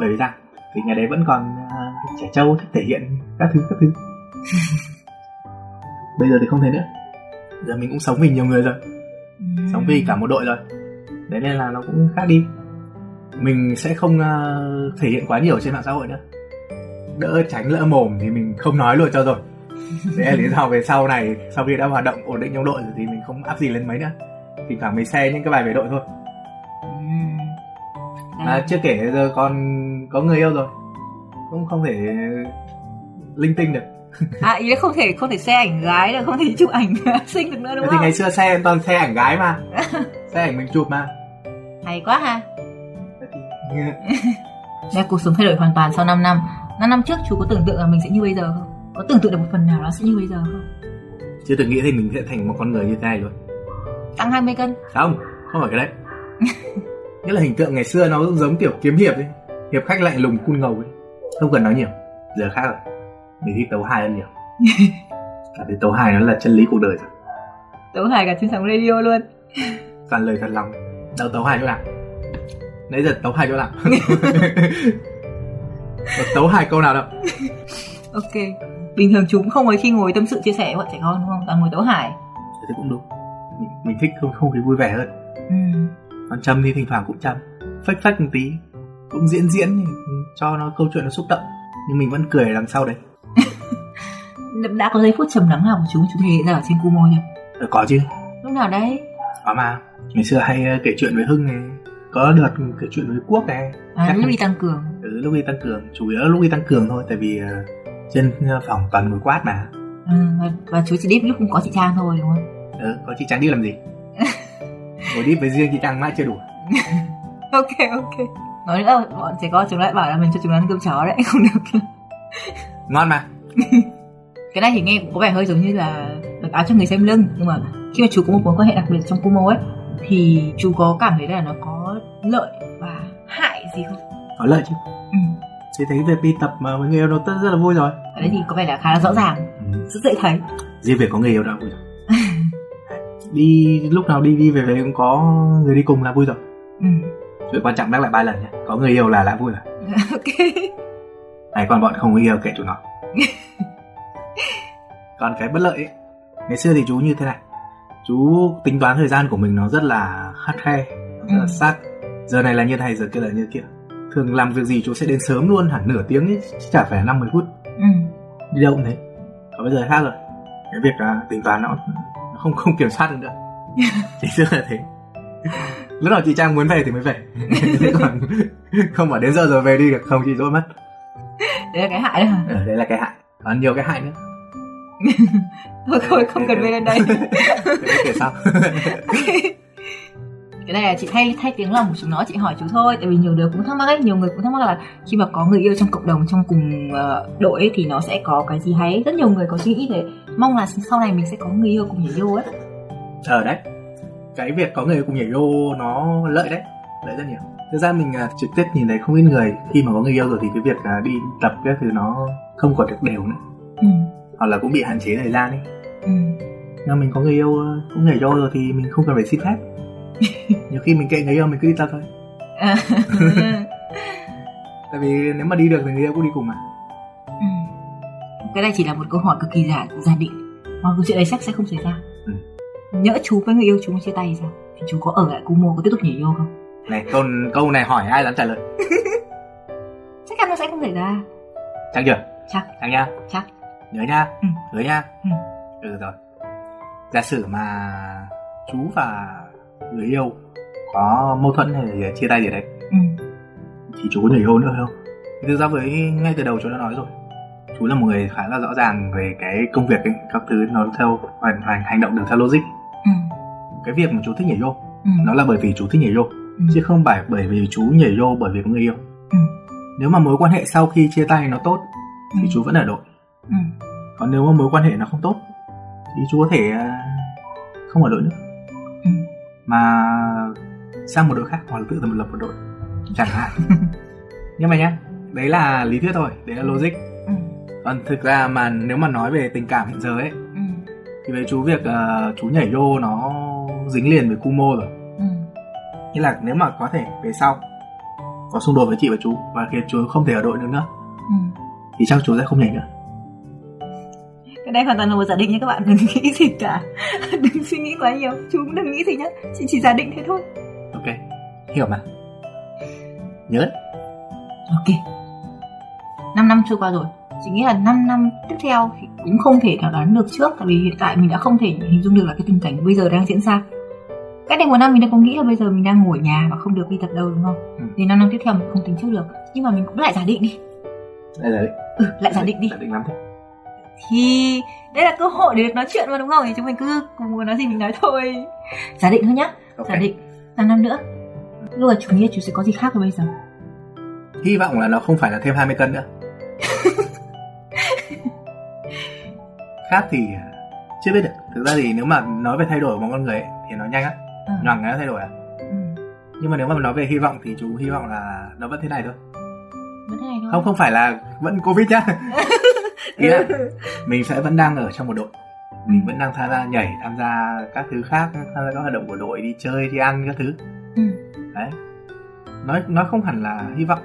Speaker 2: Bởi vì sao? Vì ngày đấy vẫn còn uh, trẻ trâu thích thể hiện các thứ các thứ *laughs* bây giờ thì không thể nữa. Giờ mình cũng sống vì nhiều người rồi.
Speaker 1: Ừ.
Speaker 2: sống vì cả một đội rồi. Đấy nên là nó cũng khác đi. Mình sẽ không uh, thể hiện quá nhiều trên mạng xã hội nữa. Đỡ tránh lỡ mồm thì mình không nói luôn cho rồi. Đấy là lý do về sau này sau khi đã hoạt động ổn định trong đội rồi thì mình không áp gì lên mấy nữa. Thì thoảng mình share những cái bài về đội thôi.
Speaker 1: Ừ.
Speaker 2: à, chưa kể giờ còn có người yêu rồi. Cũng không thể linh tinh được
Speaker 1: à ý là không thể không thể xe ảnh gái được không thể chụp ảnh *laughs* xinh được nữa đúng
Speaker 2: thì
Speaker 1: không?
Speaker 2: ngày xưa xe toàn xe ảnh gái mà. *laughs* Xe ảnh mình chụp mà.
Speaker 1: Hay quá ha.
Speaker 2: Thì-
Speaker 1: Đây, *laughs* cuộc sống thay đổi hoàn toàn sau 5 năm. 5 năm trước chú có tưởng tượng là mình sẽ như bây giờ không? Có tưởng tượng được một phần nào nó sẽ như bây giờ không?
Speaker 2: Chưa từng nghĩ thì mình sẽ thành một con người như thế này luôn.
Speaker 1: Tăng 20 cân.
Speaker 2: Không không phải cái đấy. Nghĩa là hình tượng ngày xưa nó giống kiểu kiếm hiệp ấy. Hiệp khách lạnh lùng cun ngầu ấy. Không cần nói nhiều. Giờ khác rồi mình thích tấu hài hơn nhiều. *laughs* Cảm thấy tấu hài nó là chân lý cuộc đời rồi.
Speaker 1: Tấu hài cả trên sóng radio luôn. *laughs*
Speaker 2: Toàn lời thật lòng. Đâu tấu hài chỗ nào nãy giờ tấu hài chỗ nào *laughs* tấu hài câu nào đâu.
Speaker 1: Ok. Bình thường chú cũng không mấy khi ngồi tâm sự chia sẻ với bọn trẻ con đúng không? Toàn ngồi tấu hài.
Speaker 2: Thế cũng đúng. Mình, mình thích không không khí vui vẻ hơn.
Speaker 1: Ừ.
Speaker 2: còn trầm thì thỉnh thoảng cũng trầm phách phách một tí. Cũng diễn diễn thì cho nó câu chuyện nó xúc động. Nhưng mình vẫn cười ở đằng sau đấy
Speaker 1: đã có giây phút trầm lắng nào của chú chú thể ra ở trên Kumo chưa
Speaker 2: Ờ, có chứ.
Speaker 1: Lúc nào đấy?
Speaker 2: Có mà. Ngày xưa hay ờ, kể chuyện với hưng này. Có đợt kể chuyện với quốc này.
Speaker 1: À,
Speaker 2: Chắc
Speaker 1: lúc đi tăng cường.
Speaker 2: Ừ, lúc đi tăng cường. Chủ yếu lúc đi tăng cường thôi tại vì ờ, trên phòng toàn ngồi quát mà.
Speaker 1: Ừ, và, chú chỉ đi lúc không có chị Trang thôi đúng không?
Speaker 2: Ừ, có chị trang đi làm gì? *laughs* Ngồi đi với riêng chị trang mãi chưa đủ. *laughs*
Speaker 1: Ok ok. Nói nữa bọn trẻ con chúng lại bảo là mình cho chúng nó ăn cơm chó đấy *laughs* không được
Speaker 2: ngon mà. *laughs*
Speaker 1: Cái này thì nghe cũng có vẻ hơi giống như là mặc áo cho người xem lưng nhưng mà khi mà chú có một mối quan hệ đặc biệt trong Kumo ấy thì chú có cảm thấy là nó có lợi và hại gì không?
Speaker 2: Có lợi chứ.
Speaker 1: Ừ.
Speaker 2: thì thấy việc đi tập mà với người yêu nó rất, rất là vui rồi.
Speaker 1: Ở đấy thì có vẻ là khá là rõ ràng ừ. rất dễ thấy.
Speaker 2: Riêng việc có người yêu đã vui rồi. *laughs* Đi lúc nào đi đi về về cũng có người đi cùng là vui rồi. Ừ. chuyện quan trọng nhắc lại ba lần nhé có người yêu là đã vui rồi. *laughs* Ok này còn bọn không yêu kệ chúng nó. *laughs* Còn cái bất lợi ấy, ngày xưa thì chú như thế này. Chú tính toán thời gian của mình nó rất là khắt khe rất là ừ. sát. Giờ này là như này giờ kia là như kia. Thường làm việc gì chú sẽ đến sớm luôn hẳn nửa tiếng ấy chứ chả phải năm mười phút. Ừ. đi đâu cũng thế. Còn bây giờ khác rồi. Cái việc uh, tính toán nó, nó không không kiểm soát được nữa. *laughs* Chỉ xưa là thế. Lúc nào chị trang muốn về thì mới về. *laughs* Còn không bảo đến giờ rồi về đi được không chị dỗi mất
Speaker 1: đấy là cái hại đấy hả?
Speaker 2: Ừ, đấy là cái hại. Còn nhiều cái hại nữa. *laughs*
Speaker 1: Thôi thôi không cần về lên đây
Speaker 2: kể sau. *laughs*
Speaker 1: Cái này là chị thay thay tiếng lòng của chúng nó chị hỏi chú thôi. Tại vì nhiều đứa cũng thắc mắc ấy nhiều người cũng thắc mắc là khi mà có người yêu trong cộng đồng trong cùng uh, đội ấy, thì nó sẽ có cái gì hay rất nhiều người có suy nghĩ thế mong là sau này mình sẽ có người yêu cùng nhảy vô ấy.
Speaker 2: Ờ đấy. Cái việc có người cùng nhảy vô nó lợi đấy. Lợi rất nhiều thực ra mình uh, trực tiếp nhìn thấy không ít người khi mà có người yêu rồi thì cái việc uh, đi tập cái thứ nó không còn được đều nữa ừ. hoặc là cũng bị hạn chế thời gian đi ừ. nhưng mình có người yêu uh, cũng nhảy vô rồi thì mình không cần phải xin phép *laughs* nhiều khi mình kệ người yêu mình cứ đi tập thôi à. *laughs* tại vì nếu mà đi được thì người yêu cũng đi cùng mà
Speaker 1: ừ. cái này chỉ là một câu hỏi cực kỳ giả giả định mà câu chuyện đấy chắc sẽ không xảy ra ừ. nhỡ chú với người yêu chú chia tay thì sao thì chú có ở lại Kumo có tiếp tục nhảy vô không
Speaker 2: này câu câu này hỏi ai dám trả lời? *laughs*
Speaker 1: Chắc chắn nó sẽ không xảy ra.
Speaker 2: Chắc chưa?
Speaker 1: Chắc.
Speaker 2: Chắc nha
Speaker 1: chắc.
Speaker 2: Nhớ nha ừ. hứa nha ừ. ừ rồi. Giả sử mà chú và người yêu có mâu thuẫn hay chia tay gì đấy ừ. thì chú có nhảy hôn nữa không? Thực ra với ngay từ đầu chú đã nói rồi. Chú là một người khá là rõ ràng về cái công việc ấy các thứ nó theo hoàn thành hành động được theo logic. Ừ. cái việc mà chú thích nhảy vô ừ. nó là bởi vì chú thích nhảy vô ừ. chứ không phải bởi vì chú nhảy vô bởi vì có người yêu ừ. nếu mà mối quan hệ sau khi chia tay nó tốt thì ừ. chú vẫn ở đội ừ. còn nếu mà mối quan hệ nó không tốt thì chú có thể à, không ở đội nữa mà sang một đội khác hoặc là tự lập một đội chẳng hạn *laughs* nhưng mà nhá đấy là lý thuyết thôi đấy là logic ừ. còn thực ra mà nếu mà nói về tình cảm hiện giờ ấy ừ. thì với chú việc uh, chú nhảy vô nó dính liền với Kumo rồi ừ. Như là nếu mà có thể về sau có xung đột với chị và chú và khi chú không thể ở đội nữa nữa ừ. thì chắc chú sẽ không nhảy nữa.
Speaker 1: Cái này hoàn toàn là một giả định nha các bạn đừng nghĩ gì cả. *laughs* Đừng suy nghĩ quá nhiều chú cũng đừng nghĩ gì nhá chị chỉ giả định thế thôi.
Speaker 2: Ok hiểu mà. Nhớ
Speaker 1: ok. 5 năm trôi qua rồi chị nghĩ là 5 năm tiếp theo thì cũng không thể nào đoán được trước tại vì hiện tại mình đã không thể hình dung được là cái tình cảnh bây giờ đang diễn ra cách đây một năm mình đã có nghĩ là bây giờ mình đang ngồi ở nhà và không được đi tập đâu đúng không? Ừ. thì năm năm tiếp theo mình không tính trước được. Nhưng mà mình cũng lại giả định đi.
Speaker 2: Lại giả định
Speaker 1: ừ lại giả định đi.
Speaker 2: Giả định lắm thế.
Speaker 1: Thì đây là cơ hội để được nói chuyện mà đúng không? Thì chúng mình cứ cùng muốn nói gì mình nói thôi. Giả định thôi nhá. Okay. giả định. Năm năm nữa. Lúc là chủ nghĩa chú sẽ có gì khác rồi bây giờ?
Speaker 2: Hy vọng là nó không phải là thêm 20 cân nữa. *laughs* Khác thì chưa biết được. Thực ra thì nếu mà nói về thay đổi của một con người ấy, thì nó nhanh á ừ. nhoằng nó thay đổi à ừ. nhưng mà nếu mà nói về hy vọng thì chú hy vọng là nó vẫn thế này thôi
Speaker 1: vẫn thế này thôi
Speaker 2: không không phải là vẫn covid nhá *laughs* ý là mình sẽ vẫn đang ở trong một đội mình vẫn đang tham gia nhảy tham gia các thứ khác tham gia các hoạt động của đội đi chơi đi ăn các thứ ừ. đấy nói nói không hẳn là hy vọng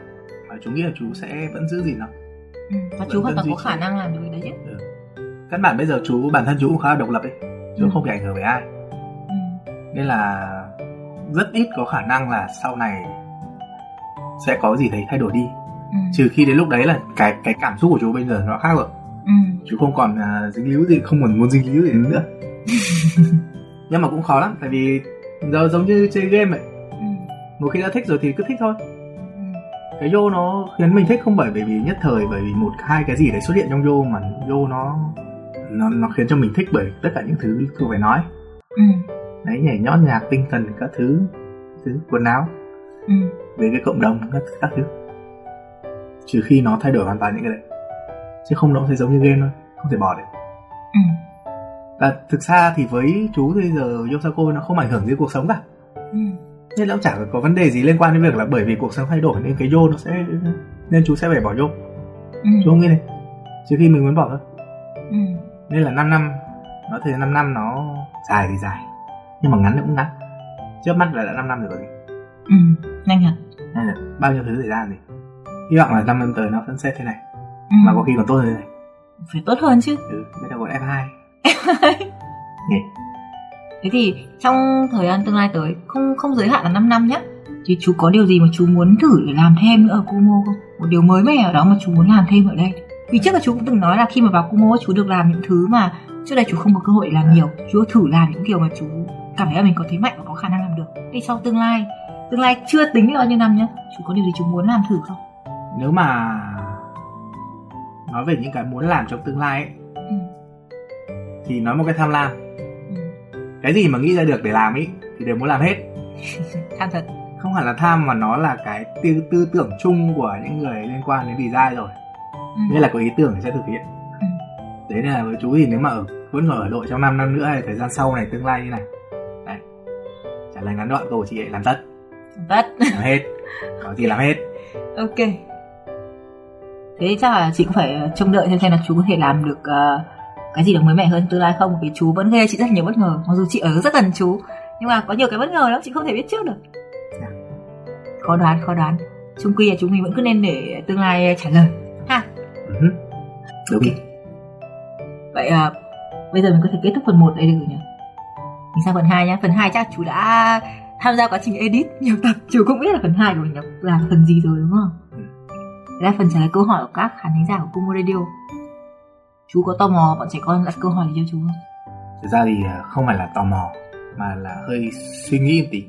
Speaker 2: mà chú nghĩ là chú sẽ vẫn giữ gì nó
Speaker 1: ừ. và chú hoàn toàn có khả năng làm được đấy chứ ừ.
Speaker 2: căn bản bây giờ chú bản thân chú cũng khá là độc lập ấy chú ừ. không bị ảnh hưởng với ai ừ. Nên là rất ít có khả năng là sau này sẽ có gì đấy thay đổi đi ừ. trừ khi đến lúc đấy là cái cái cảm xúc của chú bây giờ nó khác rồi ừ. chú không còn uh, dính líu gì không còn muốn dính líu gì nữa *laughs* nhưng mà cũng khó lắm tại vì giờ giống như chơi game vậy ừ. một khi đã thích rồi thì cứ thích thôi ừ. cái vô nó khiến mình thích không bởi vì nhất thời bởi vì một hai cái gì đấy xuất hiện trong vô mà vô nó nó nó khiến cho mình thích bởi tất cả những thứ tôi phải nói ừ. Đấy nhảy nhót nhạc tinh thần các thứ thứ quần áo ừ. về cái cộng đồng các, các thứ trừ khi nó thay đổi hoàn toàn những cái đấy chứ không nó sẽ giống như game thôi không thể bỏ được ừ. và thực ra thì với chú thì giờ Yosako nó không ảnh hưởng đến cuộc sống cả ừ. thế nó chả có vấn đề gì liên quan đến việc là bởi vì cuộc sống thay đổi nên cái vô nó sẽ nên chú sẽ phải bỏ vô
Speaker 1: ừ.
Speaker 2: chú không nghĩ này trừ khi mình muốn bỏ thôi
Speaker 1: ừ.
Speaker 2: nên là 5 năm nó thời gian 5 năm nó dài thì dài nhưng mà ngắn thì cũng ngắn. Trước mắt là đã 5 năm rồi còn gì
Speaker 1: ừ. nhanh hả?
Speaker 2: Nên là bao nhiêu thứ thời gian thì hy vọng là 5 năm tới nó vẫn sẽ thế này.
Speaker 1: Ừ.
Speaker 2: mà có khi còn tốt hơn thế này.
Speaker 1: Phải tốt hơn chứ.
Speaker 2: Ừ bây giờ gọi F2
Speaker 1: thế thì trong thời gian tương lai tới không không giới hạn là 5 năm nhé thì chú có điều gì mà chú muốn thử để làm thêm nữa ở Kumo không? Một điều mới mẻ ở đó mà chú muốn làm thêm ở đây. Vì trước là chú cũng từng nói là khi mà vào Kumo chú được làm những thứ mà trước đây chú không có cơ hội để làm nhiều. Chú thử làm những điều mà chú cảm thấy là mình có thế mạnh và có khả năng làm được thì sau tương lai tương lai chưa tính là bao nhiêu năm nhé chú có điều gì chú muốn làm thử không
Speaker 2: nếu mà nói về những cái muốn làm trong tương lai ấy,
Speaker 1: ừ.
Speaker 2: thì nói một cái tham lam
Speaker 1: Ừ.
Speaker 2: cái gì mà nghĩ ra được để làm ý thì đều muốn làm hết *laughs*
Speaker 1: tham thật
Speaker 2: không hẳn là tham mà nó là cái tư, tư tưởng chung của những người liên quan đến design rồi
Speaker 1: ừ.
Speaker 2: nghĩa là có ý tưởng thì sẽ thực hiện
Speaker 1: Ừ.
Speaker 2: đấy nên là với chú thì nếu mà ở vẫn ở đội trong 5 năm nữa hay thời gian sau này tương lai như này trả lời ngắn đoạn câu của chị ấy làm tất.
Speaker 1: Tất.
Speaker 2: Làm hết. *laughs* Có gì làm hết.
Speaker 1: Ok. Thế chắc là chị cũng phải ờ, trông đợi xem xem là chú có thể làm được ờ, cái gì được mới mẻ hơn tương lai không? Vì chú vẫn gây chị rất nhiều bất ngờ. Mặc dù chị ở rất gần chú nhưng mà có nhiều cái bất ngờ lắm chị không thể biết trước được.
Speaker 2: Dạ.
Speaker 1: khó đoán khó đoán. Chung quy là chúng mình vẫn cứ nên để tương lai trả lời. Ha?
Speaker 2: Ừ. đúng
Speaker 1: vậy à, bây giờ mình có thể kết thúc phần 1 đây được rồi nhỉ mình sang phần 2 nhá. Phần 2 chắc chú đã tham gia quá trình edit nhiều tập. Chú cũng biết là phần 2 của mình là phần gì rồi đúng không?
Speaker 2: Ừ.
Speaker 1: đây là phần trả lời câu hỏi của các khán thính giả của Kumo Radio. Chú có tò mò bọn trẻ con đặt câu hỏi gì cho chú không?
Speaker 2: Thực ra thì à, không phải là tò mò mà là hơi suy nghĩ một tí.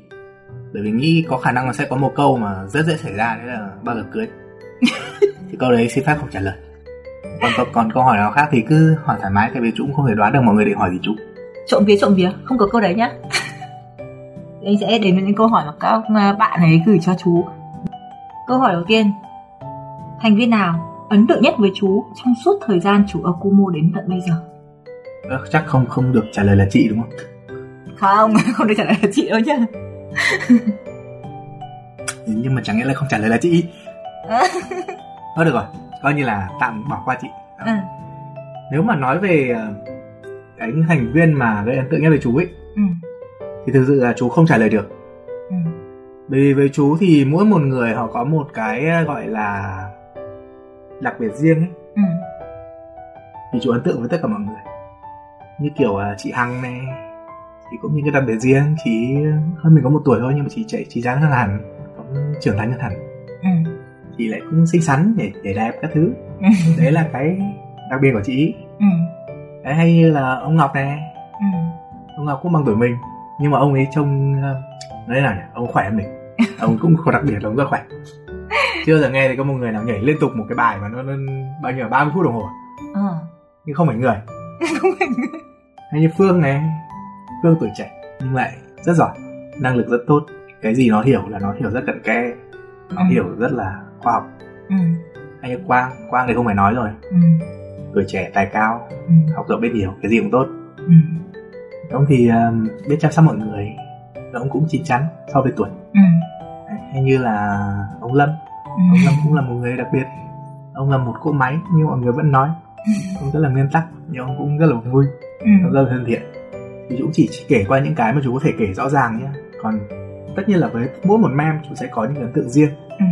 Speaker 2: Bởi vì nghĩ có khả năng là sẽ có một câu mà rất dễ xảy ra đấy là bao giờ cưới. *laughs* Thì câu đấy xin phép không trả lời. Còn còn, còn câu hỏi nào khác thì cứ hỏi thoải mái tại vì chú cũng không thể đoán được mọi người định hỏi gì chú
Speaker 1: trộm vía trộm vía không có câu đấy nhá. Anh sẽ đến với những câu hỏi mà các à, bạn ấy gửi cho chú. Câu hỏi đầu tiên. Thành viên nào ấn tượng nhất với chú trong suốt thời gian chú ở Kumo đến tận bây giờ?
Speaker 2: Ơ, chắc không không được trả lời là chị đúng không?
Speaker 1: Không *laughs* không được trả lời là chị đâu nhá.
Speaker 2: Nhưng mà chẳng nghĩa là không trả lời là chị? Thôi được rồi coi như là tạm bỏ qua chị.
Speaker 1: Ừ.
Speaker 2: nếu mà nói về ờ, cái thành viên mà gây ấn tượng nhất với chú ấy
Speaker 1: Ừ.
Speaker 2: thì thực sự là chú không trả lời được
Speaker 1: Ừ.
Speaker 2: bởi vì với chú thì mỗi một người họ có một cái ờ, gọi là đặc biệt riêng ấy
Speaker 1: Ừ.
Speaker 2: thì chú ấn tượng với tất cả mọi người như kiểu chị hằng này thì cũng như cái đặc biệt riêng chỉ hơn mình có một tuổi thôi nhưng mà chị chạy chị dáng hơn hẳn cũng trưởng thành hơn hẳn
Speaker 1: Ừ.
Speaker 2: chị lại cũng xinh xắn để để đẹp các thứ
Speaker 1: Ừ.
Speaker 2: đấy là cái đặc biệt của chị
Speaker 1: Ừ.
Speaker 2: đấy hay như là ông ngọc này.
Speaker 1: Ừ.
Speaker 2: ông ngọc cũng bằng tuổi mình nhưng mà ông ấy trông ờ, nói thế nào nhỉ? Ông khỏe hơn mình. Ông cũng có đặc biệt là ông rất khỏe. Chưa giờ nghe thì có một người nào nhảy liên tục một cái bài mà nó, nó bao nhiêu 30 phút đồng hồ
Speaker 1: Ờ.
Speaker 2: nhưng không phải người. *laughs*
Speaker 1: Không phải
Speaker 2: hay như phương này. Phương tuổi trẻ nhưng lại rất giỏi năng lực rất tốt. Cái gì nó hiểu là nó hiểu rất cận kẽ. Nó
Speaker 1: Ừ.
Speaker 2: hiểu rất là khoa học.
Speaker 1: Ừ.
Speaker 2: hay như quang quang thì không phải nói rồi.
Speaker 1: Ừ.
Speaker 2: tuổi trẻ tài cao
Speaker 1: Ừ.
Speaker 2: học rộng biết nhiều cái gì cũng tốt
Speaker 1: Ừ.
Speaker 2: ông thì um, biết chăm sóc mọi người ông cũng chín chắn so với tuổi
Speaker 1: Ừ.
Speaker 2: Hay như là ông lâm
Speaker 1: Ừ.
Speaker 2: ông lâm cũng là một người đặc biệt ông là một cỗ máy nhưng mọi người vẫn nói ông rất là nguyên tắc nhưng ông cũng rất là vui
Speaker 1: Ừ.
Speaker 2: ông rất là thân thiện thì chú chỉ, chỉ kể qua những cái mà chú có thể kể rõ ràng nhé còn tất nhiên là với mỗi một mem chú sẽ có những ấn tượng riêng
Speaker 1: Ừ.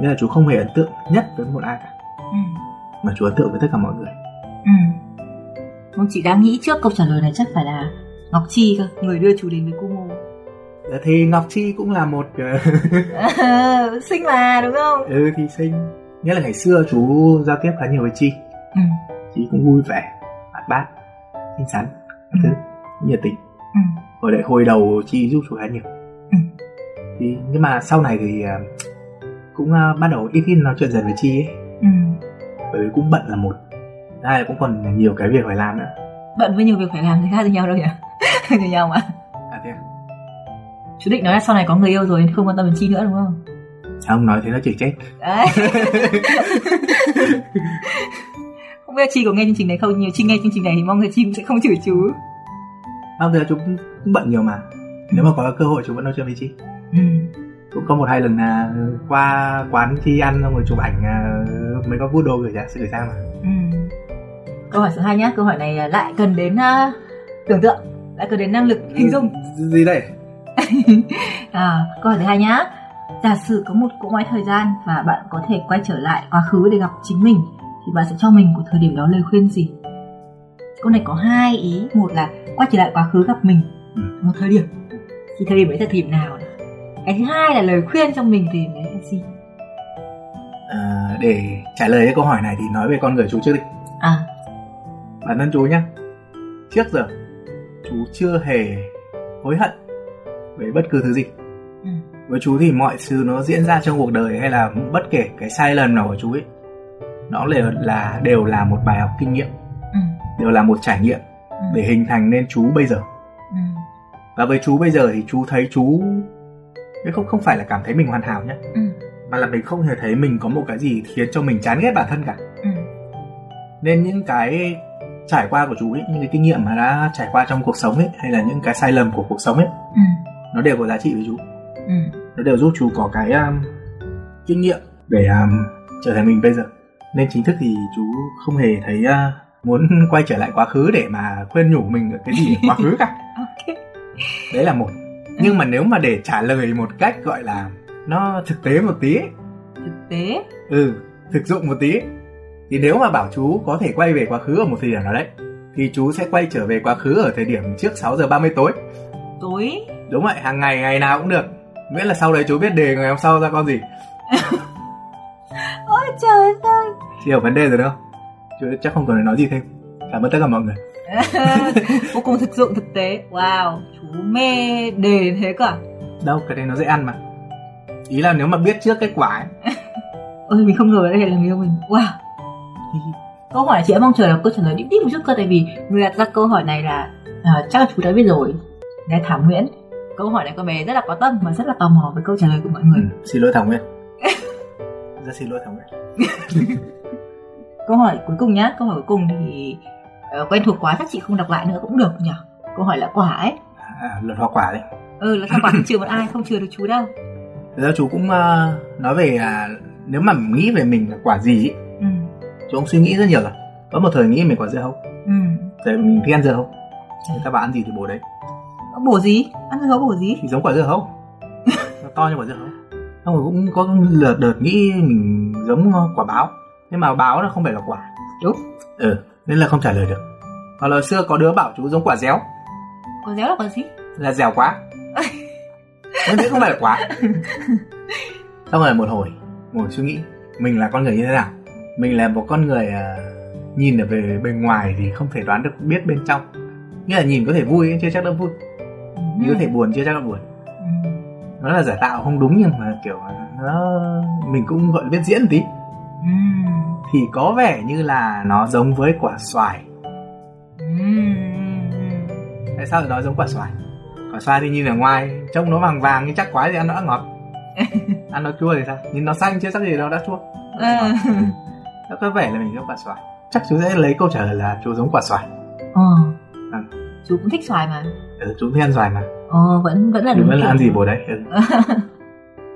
Speaker 2: nên là chú không hề ấn tượng nhất với một ai cả
Speaker 1: Ừ.
Speaker 2: mà chú ấn tượng với tất cả mọi người
Speaker 1: Ừ. Không, chị đang nghĩ trước câu trả lời này chắc phải là Ngọc Chi cơ, người đưa chú đến với Kumo.
Speaker 2: Dạ thì ngọc chi cũng là một ờ, *laughs*
Speaker 1: xinh mà đúng không?
Speaker 2: ừ thì sinh nghĩa là ngày xưa chú giao tiếp khá nhiều với chi
Speaker 1: Ừ.
Speaker 2: chị cũng vui vẻ hoạt bát xinh xắn các thứ nhiệt tình
Speaker 1: Ừ.
Speaker 2: rồi lại hồi đầu chi giúp chú khá nhiều
Speaker 1: Ừ.
Speaker 2: thì nhưng mà sau này thì à, cũng à, bắt đầu ít ít nói chuyện dần với chi ấy
Speaker 1: Ừ.
Speaker 2: bởi vì cũng bận là một hai là cũng còn nhiều cái việc phải làm nữa
Speaker 1: Bận với nhiều việc phải làm thì khác gì nhau đâu nhỉ? *laughs* như nhau mà.
Speaker 2: à thế à?
Speaker 1: Chú định nói là sau này có người yêu rồi không quan tâm đến Chi nữa đúng không?
Speaker 2: ông nói thế nó chửi chết
Speaker 1: Đấy. *laughs* không biết Chi có nghe chương trình này không? Nhiều Chi nghe chương trình này thì mong người Chi sẽ không chửi chú.
Speaker 2: không là chú cũng, bận nhiều mà nếu mà có cơ hội chú vẫn nói chuyện với chị
Speaker 1: ừ.
Speaker 2: Cũng có một hai lần à, qua quán chi ăn xong rồi chụp ảnh à, mấy con bút đồ gửi ra gửi sang mà.
Speaker 1: Ừ. câu hỏi số 2 nhá. Câu hỏi này lại cần đến uh, tưởng tượng lại cần đến năng lực hình dung.
Speaker 2: Gì đây? *laughs*
Speaker 1: À, câu hỏi thứ hai nhá. Giả sử có một cỗ máy thời gian và bạn có thể quay trở lại quá khứ để gặp chính mình thì bạn sẽ cho mình của thời điểm đó lời khuyên gì? Câu này có hai ý. Một là quay trở lại quá khứ gặp mình.
Speaker 2: Ừ.
Speaker 1: một thời điểm. Thì thời điểm ấy là thời điểm nào? Cái thứ hai là lời khuyên cho mình thì đấy là gì
Speaker 2: à, để trả lời cái câu hỏi này thì nói về con người chú trước đi
Speaker 1: à
Speaker 2: bản thân chú nhá trước giờ chú chưa hề hối hận về bất cứ thứ gì
Speaker 1: ừ.
Speaker 2: với chú thì mọi thứ nó diễn ra trong cuộc đời hay là bất kể cái sai lầm nào của chú ấy nó đều là đều là một bài học kinh nghiệm
Speaker 1: Ừ.
Speaker 2: đều là một trải nghiệm
Speaker 1: Ừ.
Speaker 2: để hình thành nên chú bây giờ
Speaker 1: Ừ.
Speaker 2: và với chú bây giờ thì chú thấy chú nhưng không không phải là cảm thấy mình hoàn hảo nhé
Speaker 1: Ừ.
Speaker 2: mà là mình không hề thấy mình có một cái gì khiến cho mình chán ghét bản thân cả
Speaker 1: Ừ.
Speaker 2: nên những cái trải qua của chú ấy những cái kinh nghiệm mà đã trải qua trong cuộc sống ấy hay là những cái sai lầm của cuộc sống ấy
Speaker 1: Ừ.
Speaker 2: nó đều có giá trị với chú
Speaker 1: Ừ.
Speaker 2: nó đều giúp chú có cái um, kinh nghiệm để um, trở thành mình bây giờ nên chính thức thì chú không hề thấy uh, muốn quay trở lại quá khứ để mà khuyên nhủ mình cái gì quá khứ cả *laughs*
Speaker 1: ok
Speaker 2: đấy là một nhưng mà nếu mà để trả lời một cách gọi là nó thực tế một tí ấy,
Speaker 1: thực tế?
Speaker 2: Ừ thực dụng một tí. Ấy, thì nếu mà bảo chú có thể quay về quá khứ ở một thời điểm nào đấy thì chú sẽ quay trở về quá khứ ở thời điểm trước 6 giờ 30 tối.
Speaker 1: Tối?
Speaker 2: Đúng vậy hàng ngày ngày nào cũng được. Miễn là sau đấy chú biết đề ngày hôm sau ra con gì. *laughs*
Speaker 1: Ôi trời ơi.
Speaker 2: Chị hiểu vấn đề rồi đâu. Chú chắc không cần phải nói gì thêm. Cảm ơn tất cả mọi người *laughs*
Speaker 1: vô cùng thực dụng thực tế. Wow chú mê đề thế cả
Speaker 2: đâu cái này nó dễ ăn mà. Ý là nếu mà biết trước kết quả ấy. *laughs*
Speaker 1: Ôi mình không ngờ đây là người yêu mình. Wow. *laughs* Câu hỏi chị đã mong chờ là câu trả lời đíp đíp một chút cơ tại vì người đặt ra câu hỏi này là à, chắc là chú đã biết rồi. Là thảo nguyễn. Câu hỏi này con bé rất là có tâm và rất là tò mò với câu trả lời của mọi người.
Speaker 2: Ừ, xin lỗi thảo nguyên rất xin lỗi thảo nguyên
Speaker 1: câu hỏi cuối cùng nhá. Câu hỏi cuối cùng thì ờ, quen thuộc quá chắc chị không đọc lại nữa cũng được nhỉ? Câu hỏi là quả ấy.
Speaker 2: À, luật hoa quả đấy.
Speaker 1: Ừ là sao quả không *laughs* chừa một ai không chừa được chú đâu.
Speaker 2: Thực ra chú cũng uh, nói về là nếu mà nghĩ về mình là quả gì ý,
Speaker 1: ừ.
Speaker 2: chú cũng suy nghĩ rất nhiều rồi. Có một thời nghĩ mình quả dưa hấu.
Speaker 1: Ừ.
Speaker 2: Tại mình thích ăn dưa hấu. Thì các bạn ăn gì thì bổ đấy.
Speaker 1: Bổ gì? Ăn dưa hấu bổ gì?
Speaker 2: Thì giống quả dưa hấu. Nó to như quả dưa hấu. Xong rồi cũng có lượt đợt nghĩ mình giống ờ, quả báo. Nhưng mà báo nó không phải là quả.
Speaker 1: Đúng.
Speaker 2: Ừ nên là không trả lời được. Hoặc là xưa có đứa bảo chú giống quả réo.
Speaker 1: Quả réo là quả gì?
Speaker 2: Là dẻo quá. *laughs* Nhưng thế không phải là quả xong rồi một hồi ngồi suy nghĩ mình là con người như thế nào? Mình là một con người à, nhìn ở về bên ngoài thì không thể đoán được biết bên trong. Nghĩa là nhìn có thể vui chưa chắc đã vui. Nhìn có thể buồn chưa chắc đã buồn.
Speaker 1: Ừ.
Speaker 2: nó là giả tạo không đúng nhưng mà kiểu nó mình cũng gọi là biết diễn tí.
Speaker 1: Ừ.
Speaker 2: thì có vẻ như là nó giống với quả xoài.
Speaker 1: Ừ.
Speaker 2: tại sao lại nói giống quả xoài? Quả xoài thì nhìn ở ngoài trông nó vàng vàng nhưng chắc quá thì ăn nó đã ngọt. *laughs* Ăn nó chua thì sao? Nhìn nó xanh chưa chắc gì nó đã chua.
Speaker 1: Ừ.
Speaker 2: nó có vẻ là mình giống quả xoài. Chắc chú sẽ lấy câu trả lời là chú giống quả xoài.
Speaker 1: Ờ.
Speaker 2: À.
Speaker 1: chú cũng thích xoài mà.
Speaker 2: Ừ, chú thích ăn xoài mà.
Speaker 1: Ờ vẫn vẫn là đúng
Speaker 2: vẫn là ăn gì bồ đấy. Ừ. *laughs*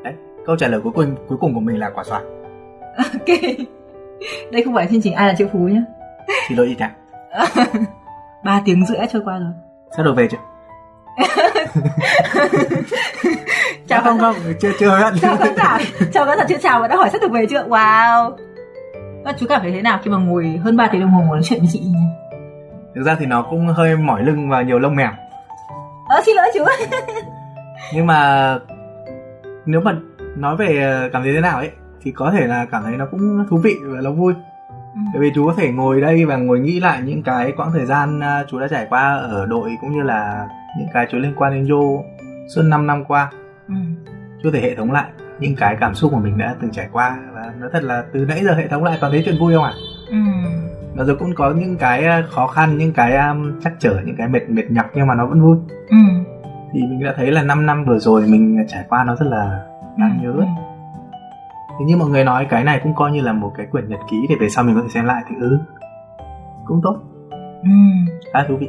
Speaker 2: đấy câu trả lời cuối cùng cuối cùng của mình là quả xoài.
Speaker 1: Ok đây không phải chương trình ai là triệu phú nhá.
Speaker 2: Xin lỗi y chàng *laughs*
Speaker 1: ba tiếng rưỡi trôi qua rồi.
Speaker 2: Sắp được về chưa *laughs*
Speaker 1: chào
Speaker 2: không không chưa chưa hẹn.
Speaker 1: Chào khán giả. Chào khán giả chưa chào và đã hỏi sắp được về chưa? Wow. Và chú cảm thấy thế nào khi mà ngồi hơn 3 tiếng đồng hồ ngồi nói chuyện với chị
Speaker 2: thực ra thì nó cũng hơi mỏi lưng và nhiều lông mèo.
Speaker 1: Ờ xin lỗi chú.
Speaker 2: Nhưng mà nếu mà nói về cảm thấy thế nào ấy thì có thể là cảm thấy nó cũng thú vị và nó vui
Speaker 1: Ừ.
Speaker 2: bởi vì chú có thể ngồi đây và ngồi nghĩ lại những cái quãng thời gian à, chú đã trải qua ở đội cũng như là những cái chú liên quan đến vô suốt 5 năm qua
Speaker 1: ừ.
Speaker 2: chú có thể hệ thống lại những cái cảm xúc mà mình đã từng trải qua và nói thật là từ nãy giờ hệ thống lại toàn thấy chuyện vui không ạ
Speaker 1: Ừ.
Speaker 2: và rồi cũng có những cái à, khó khăn những cái um, trắc trở những cái mệt mệt nhọc nhưng mà nó vẫn vui
Speaker 1: Ừ.
Speaker 2: thì mình đã thấy là 5 năm vừa rồi mình trải qua nó rất là đáng nhớ
Speaker 1: Ừ.
Speaker 2: Thế như mọi người nói cái này cũng coi như là một cái quyển nhật ký để về sau mình có thể xem lại thì ừ cũng tốt.
Speaker 1: Ừ.
Speaker 2: khá thú vị.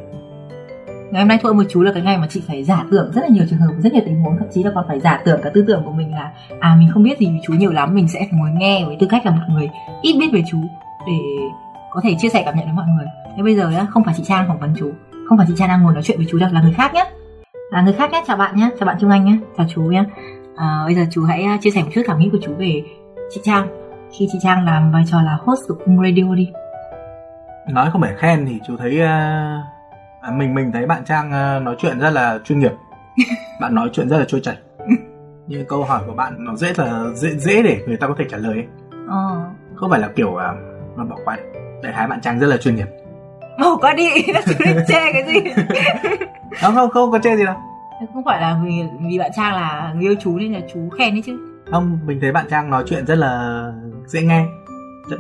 Speaker 1: Ngày hôm nay thôi một chú là cái ngày mà chị phải giả tưởng rất là nhiều trường hợp rất nhiều tình huống thậm chí là còn phải giả tưởng cả tư tưởng của mình là à mình không biết gì về chú nhiều lắm mình sẽ muốn nghe với tư cách là một người ít biết về chú để có thể chia sẻ cảm nhận với mọi người. Thế bây giờ nhá không phải chị trang phỏng vấn chú không phải chị trang đang ngồi nói chuyện với chú đâu là người khác nhé là người khác nhé chào bạn nhé chào bạn trung anh nhé chào chú nhé à, bây giờ chú hãy à, chia sẻ một chút cảm nghĩ của chú về chị trang khi chị trang làm vai trò là host của cung radio đi.
Speaker 2: Nói không phải khen thì chú thấy uh, mình mình thấy bạn trang uh, nói chuyện rất là chuyên nghiệp. *laughs* Bạn nói chuyện rất là trôi chảy. Như câu hỏi của bạn nó dễ là dễ dễ để người ta có thể trả lời ấy. Ờ. không phải là kiểu uh, nó bỏ qua đại khái bạn trang rất là chuyên nghiệp.
Speaker 1: Bỏ qua đi *laughs* chê cái gì? *laughs*
Speaker 2: Không không không có chê gì đâu.
Speaker 1: Không phải là vì vì bạn trang là người yêu chú nên là chú khen đấy chứ
Speaker 2: không mình thấy bạn trang nói chuyện rất là dễ nghe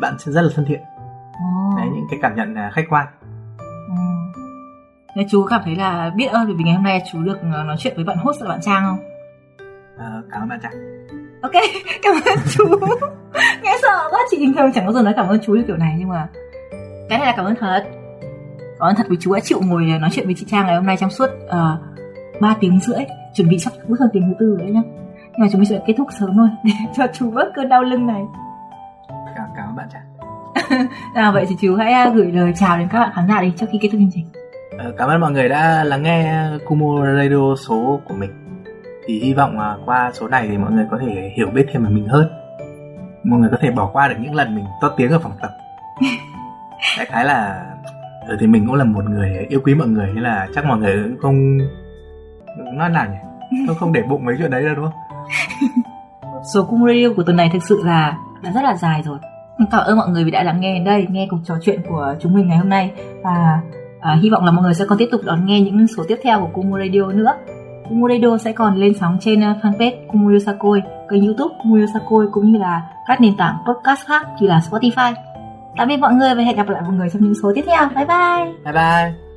Speaker 2: bạn rất là thân thiện. Oh. đấy những cái cảm nhận là khách quan.
Speaker 1: Oh. Nên chú cảm thấy là biết ơn vì ngày hôm nay chú được ờ, nói chuyện với bạn host là bạn trang không?
Speaker 2: À, cảm ơn bạn trang.
Speaker 1: Ok *laughs* cảm ơn chú. *laughs* Nghe sợ quá chị bình thường chẳng bao giờ nói cảm ơn chú như kiểu này nhưng mà cái này là cảm ơn thật. Cảm ơn thật vì chú đã chịu ngồi nói chuyện với chị trang ngày hôm nay trong suốt uh, 3 tiếng rưỡi chuẩn bị sắp bước sang tiếng thứ tư đấy nhá nhưng mà chúng mình sẽ kết thúc sớm thôi để cho chú bớt cơn đau lưng này.
Speaker 2: Cảm cảm ơn bạn trang *laughs*
Speaker 1: à, vậy thì chú hãy à, gửi lời chào đến các bạn khán giả đi trước khi kết thúc chương trình.
Speaker 2: Ờ, cảm ơn mọi người đã lắng nghe Kumo Radio số của mình. Thì hy vọng à, qua số này thì mọi người có thể hiểu biết thêm về mình hơn. Mọi người có thể bỏ qua được những lần mình to tiếng ở phòng tập. *laughs* Đại khái là ở thì mình cũng là một người yêu quý mọi người nên là chắc mọi người cũng không nói nào nhỉ? Không không để bụng mấy chuyện đấy đâu đúng không *laughs*
Speaker 1: số cung radio của tuần này thực sự là đã rất là dài rồi. Cảm ơn mọi người vì đã lắng nghe đến đây nghe cuộc trò chuyện của chúng mình ngày hôm nay. Và à, hy vọng là mọi người sẽ còn tiếp tục đón nghe những số tiếp theo của Kumu Radio nữa. Kumu Radio sẽ còn lên sóng trên à, fanpage Kumu Radio Sakoi kênh youtube Kumu Radio Sakoi cũng như là các nền tảng podcast khác như là Spotify. Tạm biệt mọi người và hẹn gặp lại mọi người trong những số tiếp theo. Bye bye!
Speaker 2: Bye bye!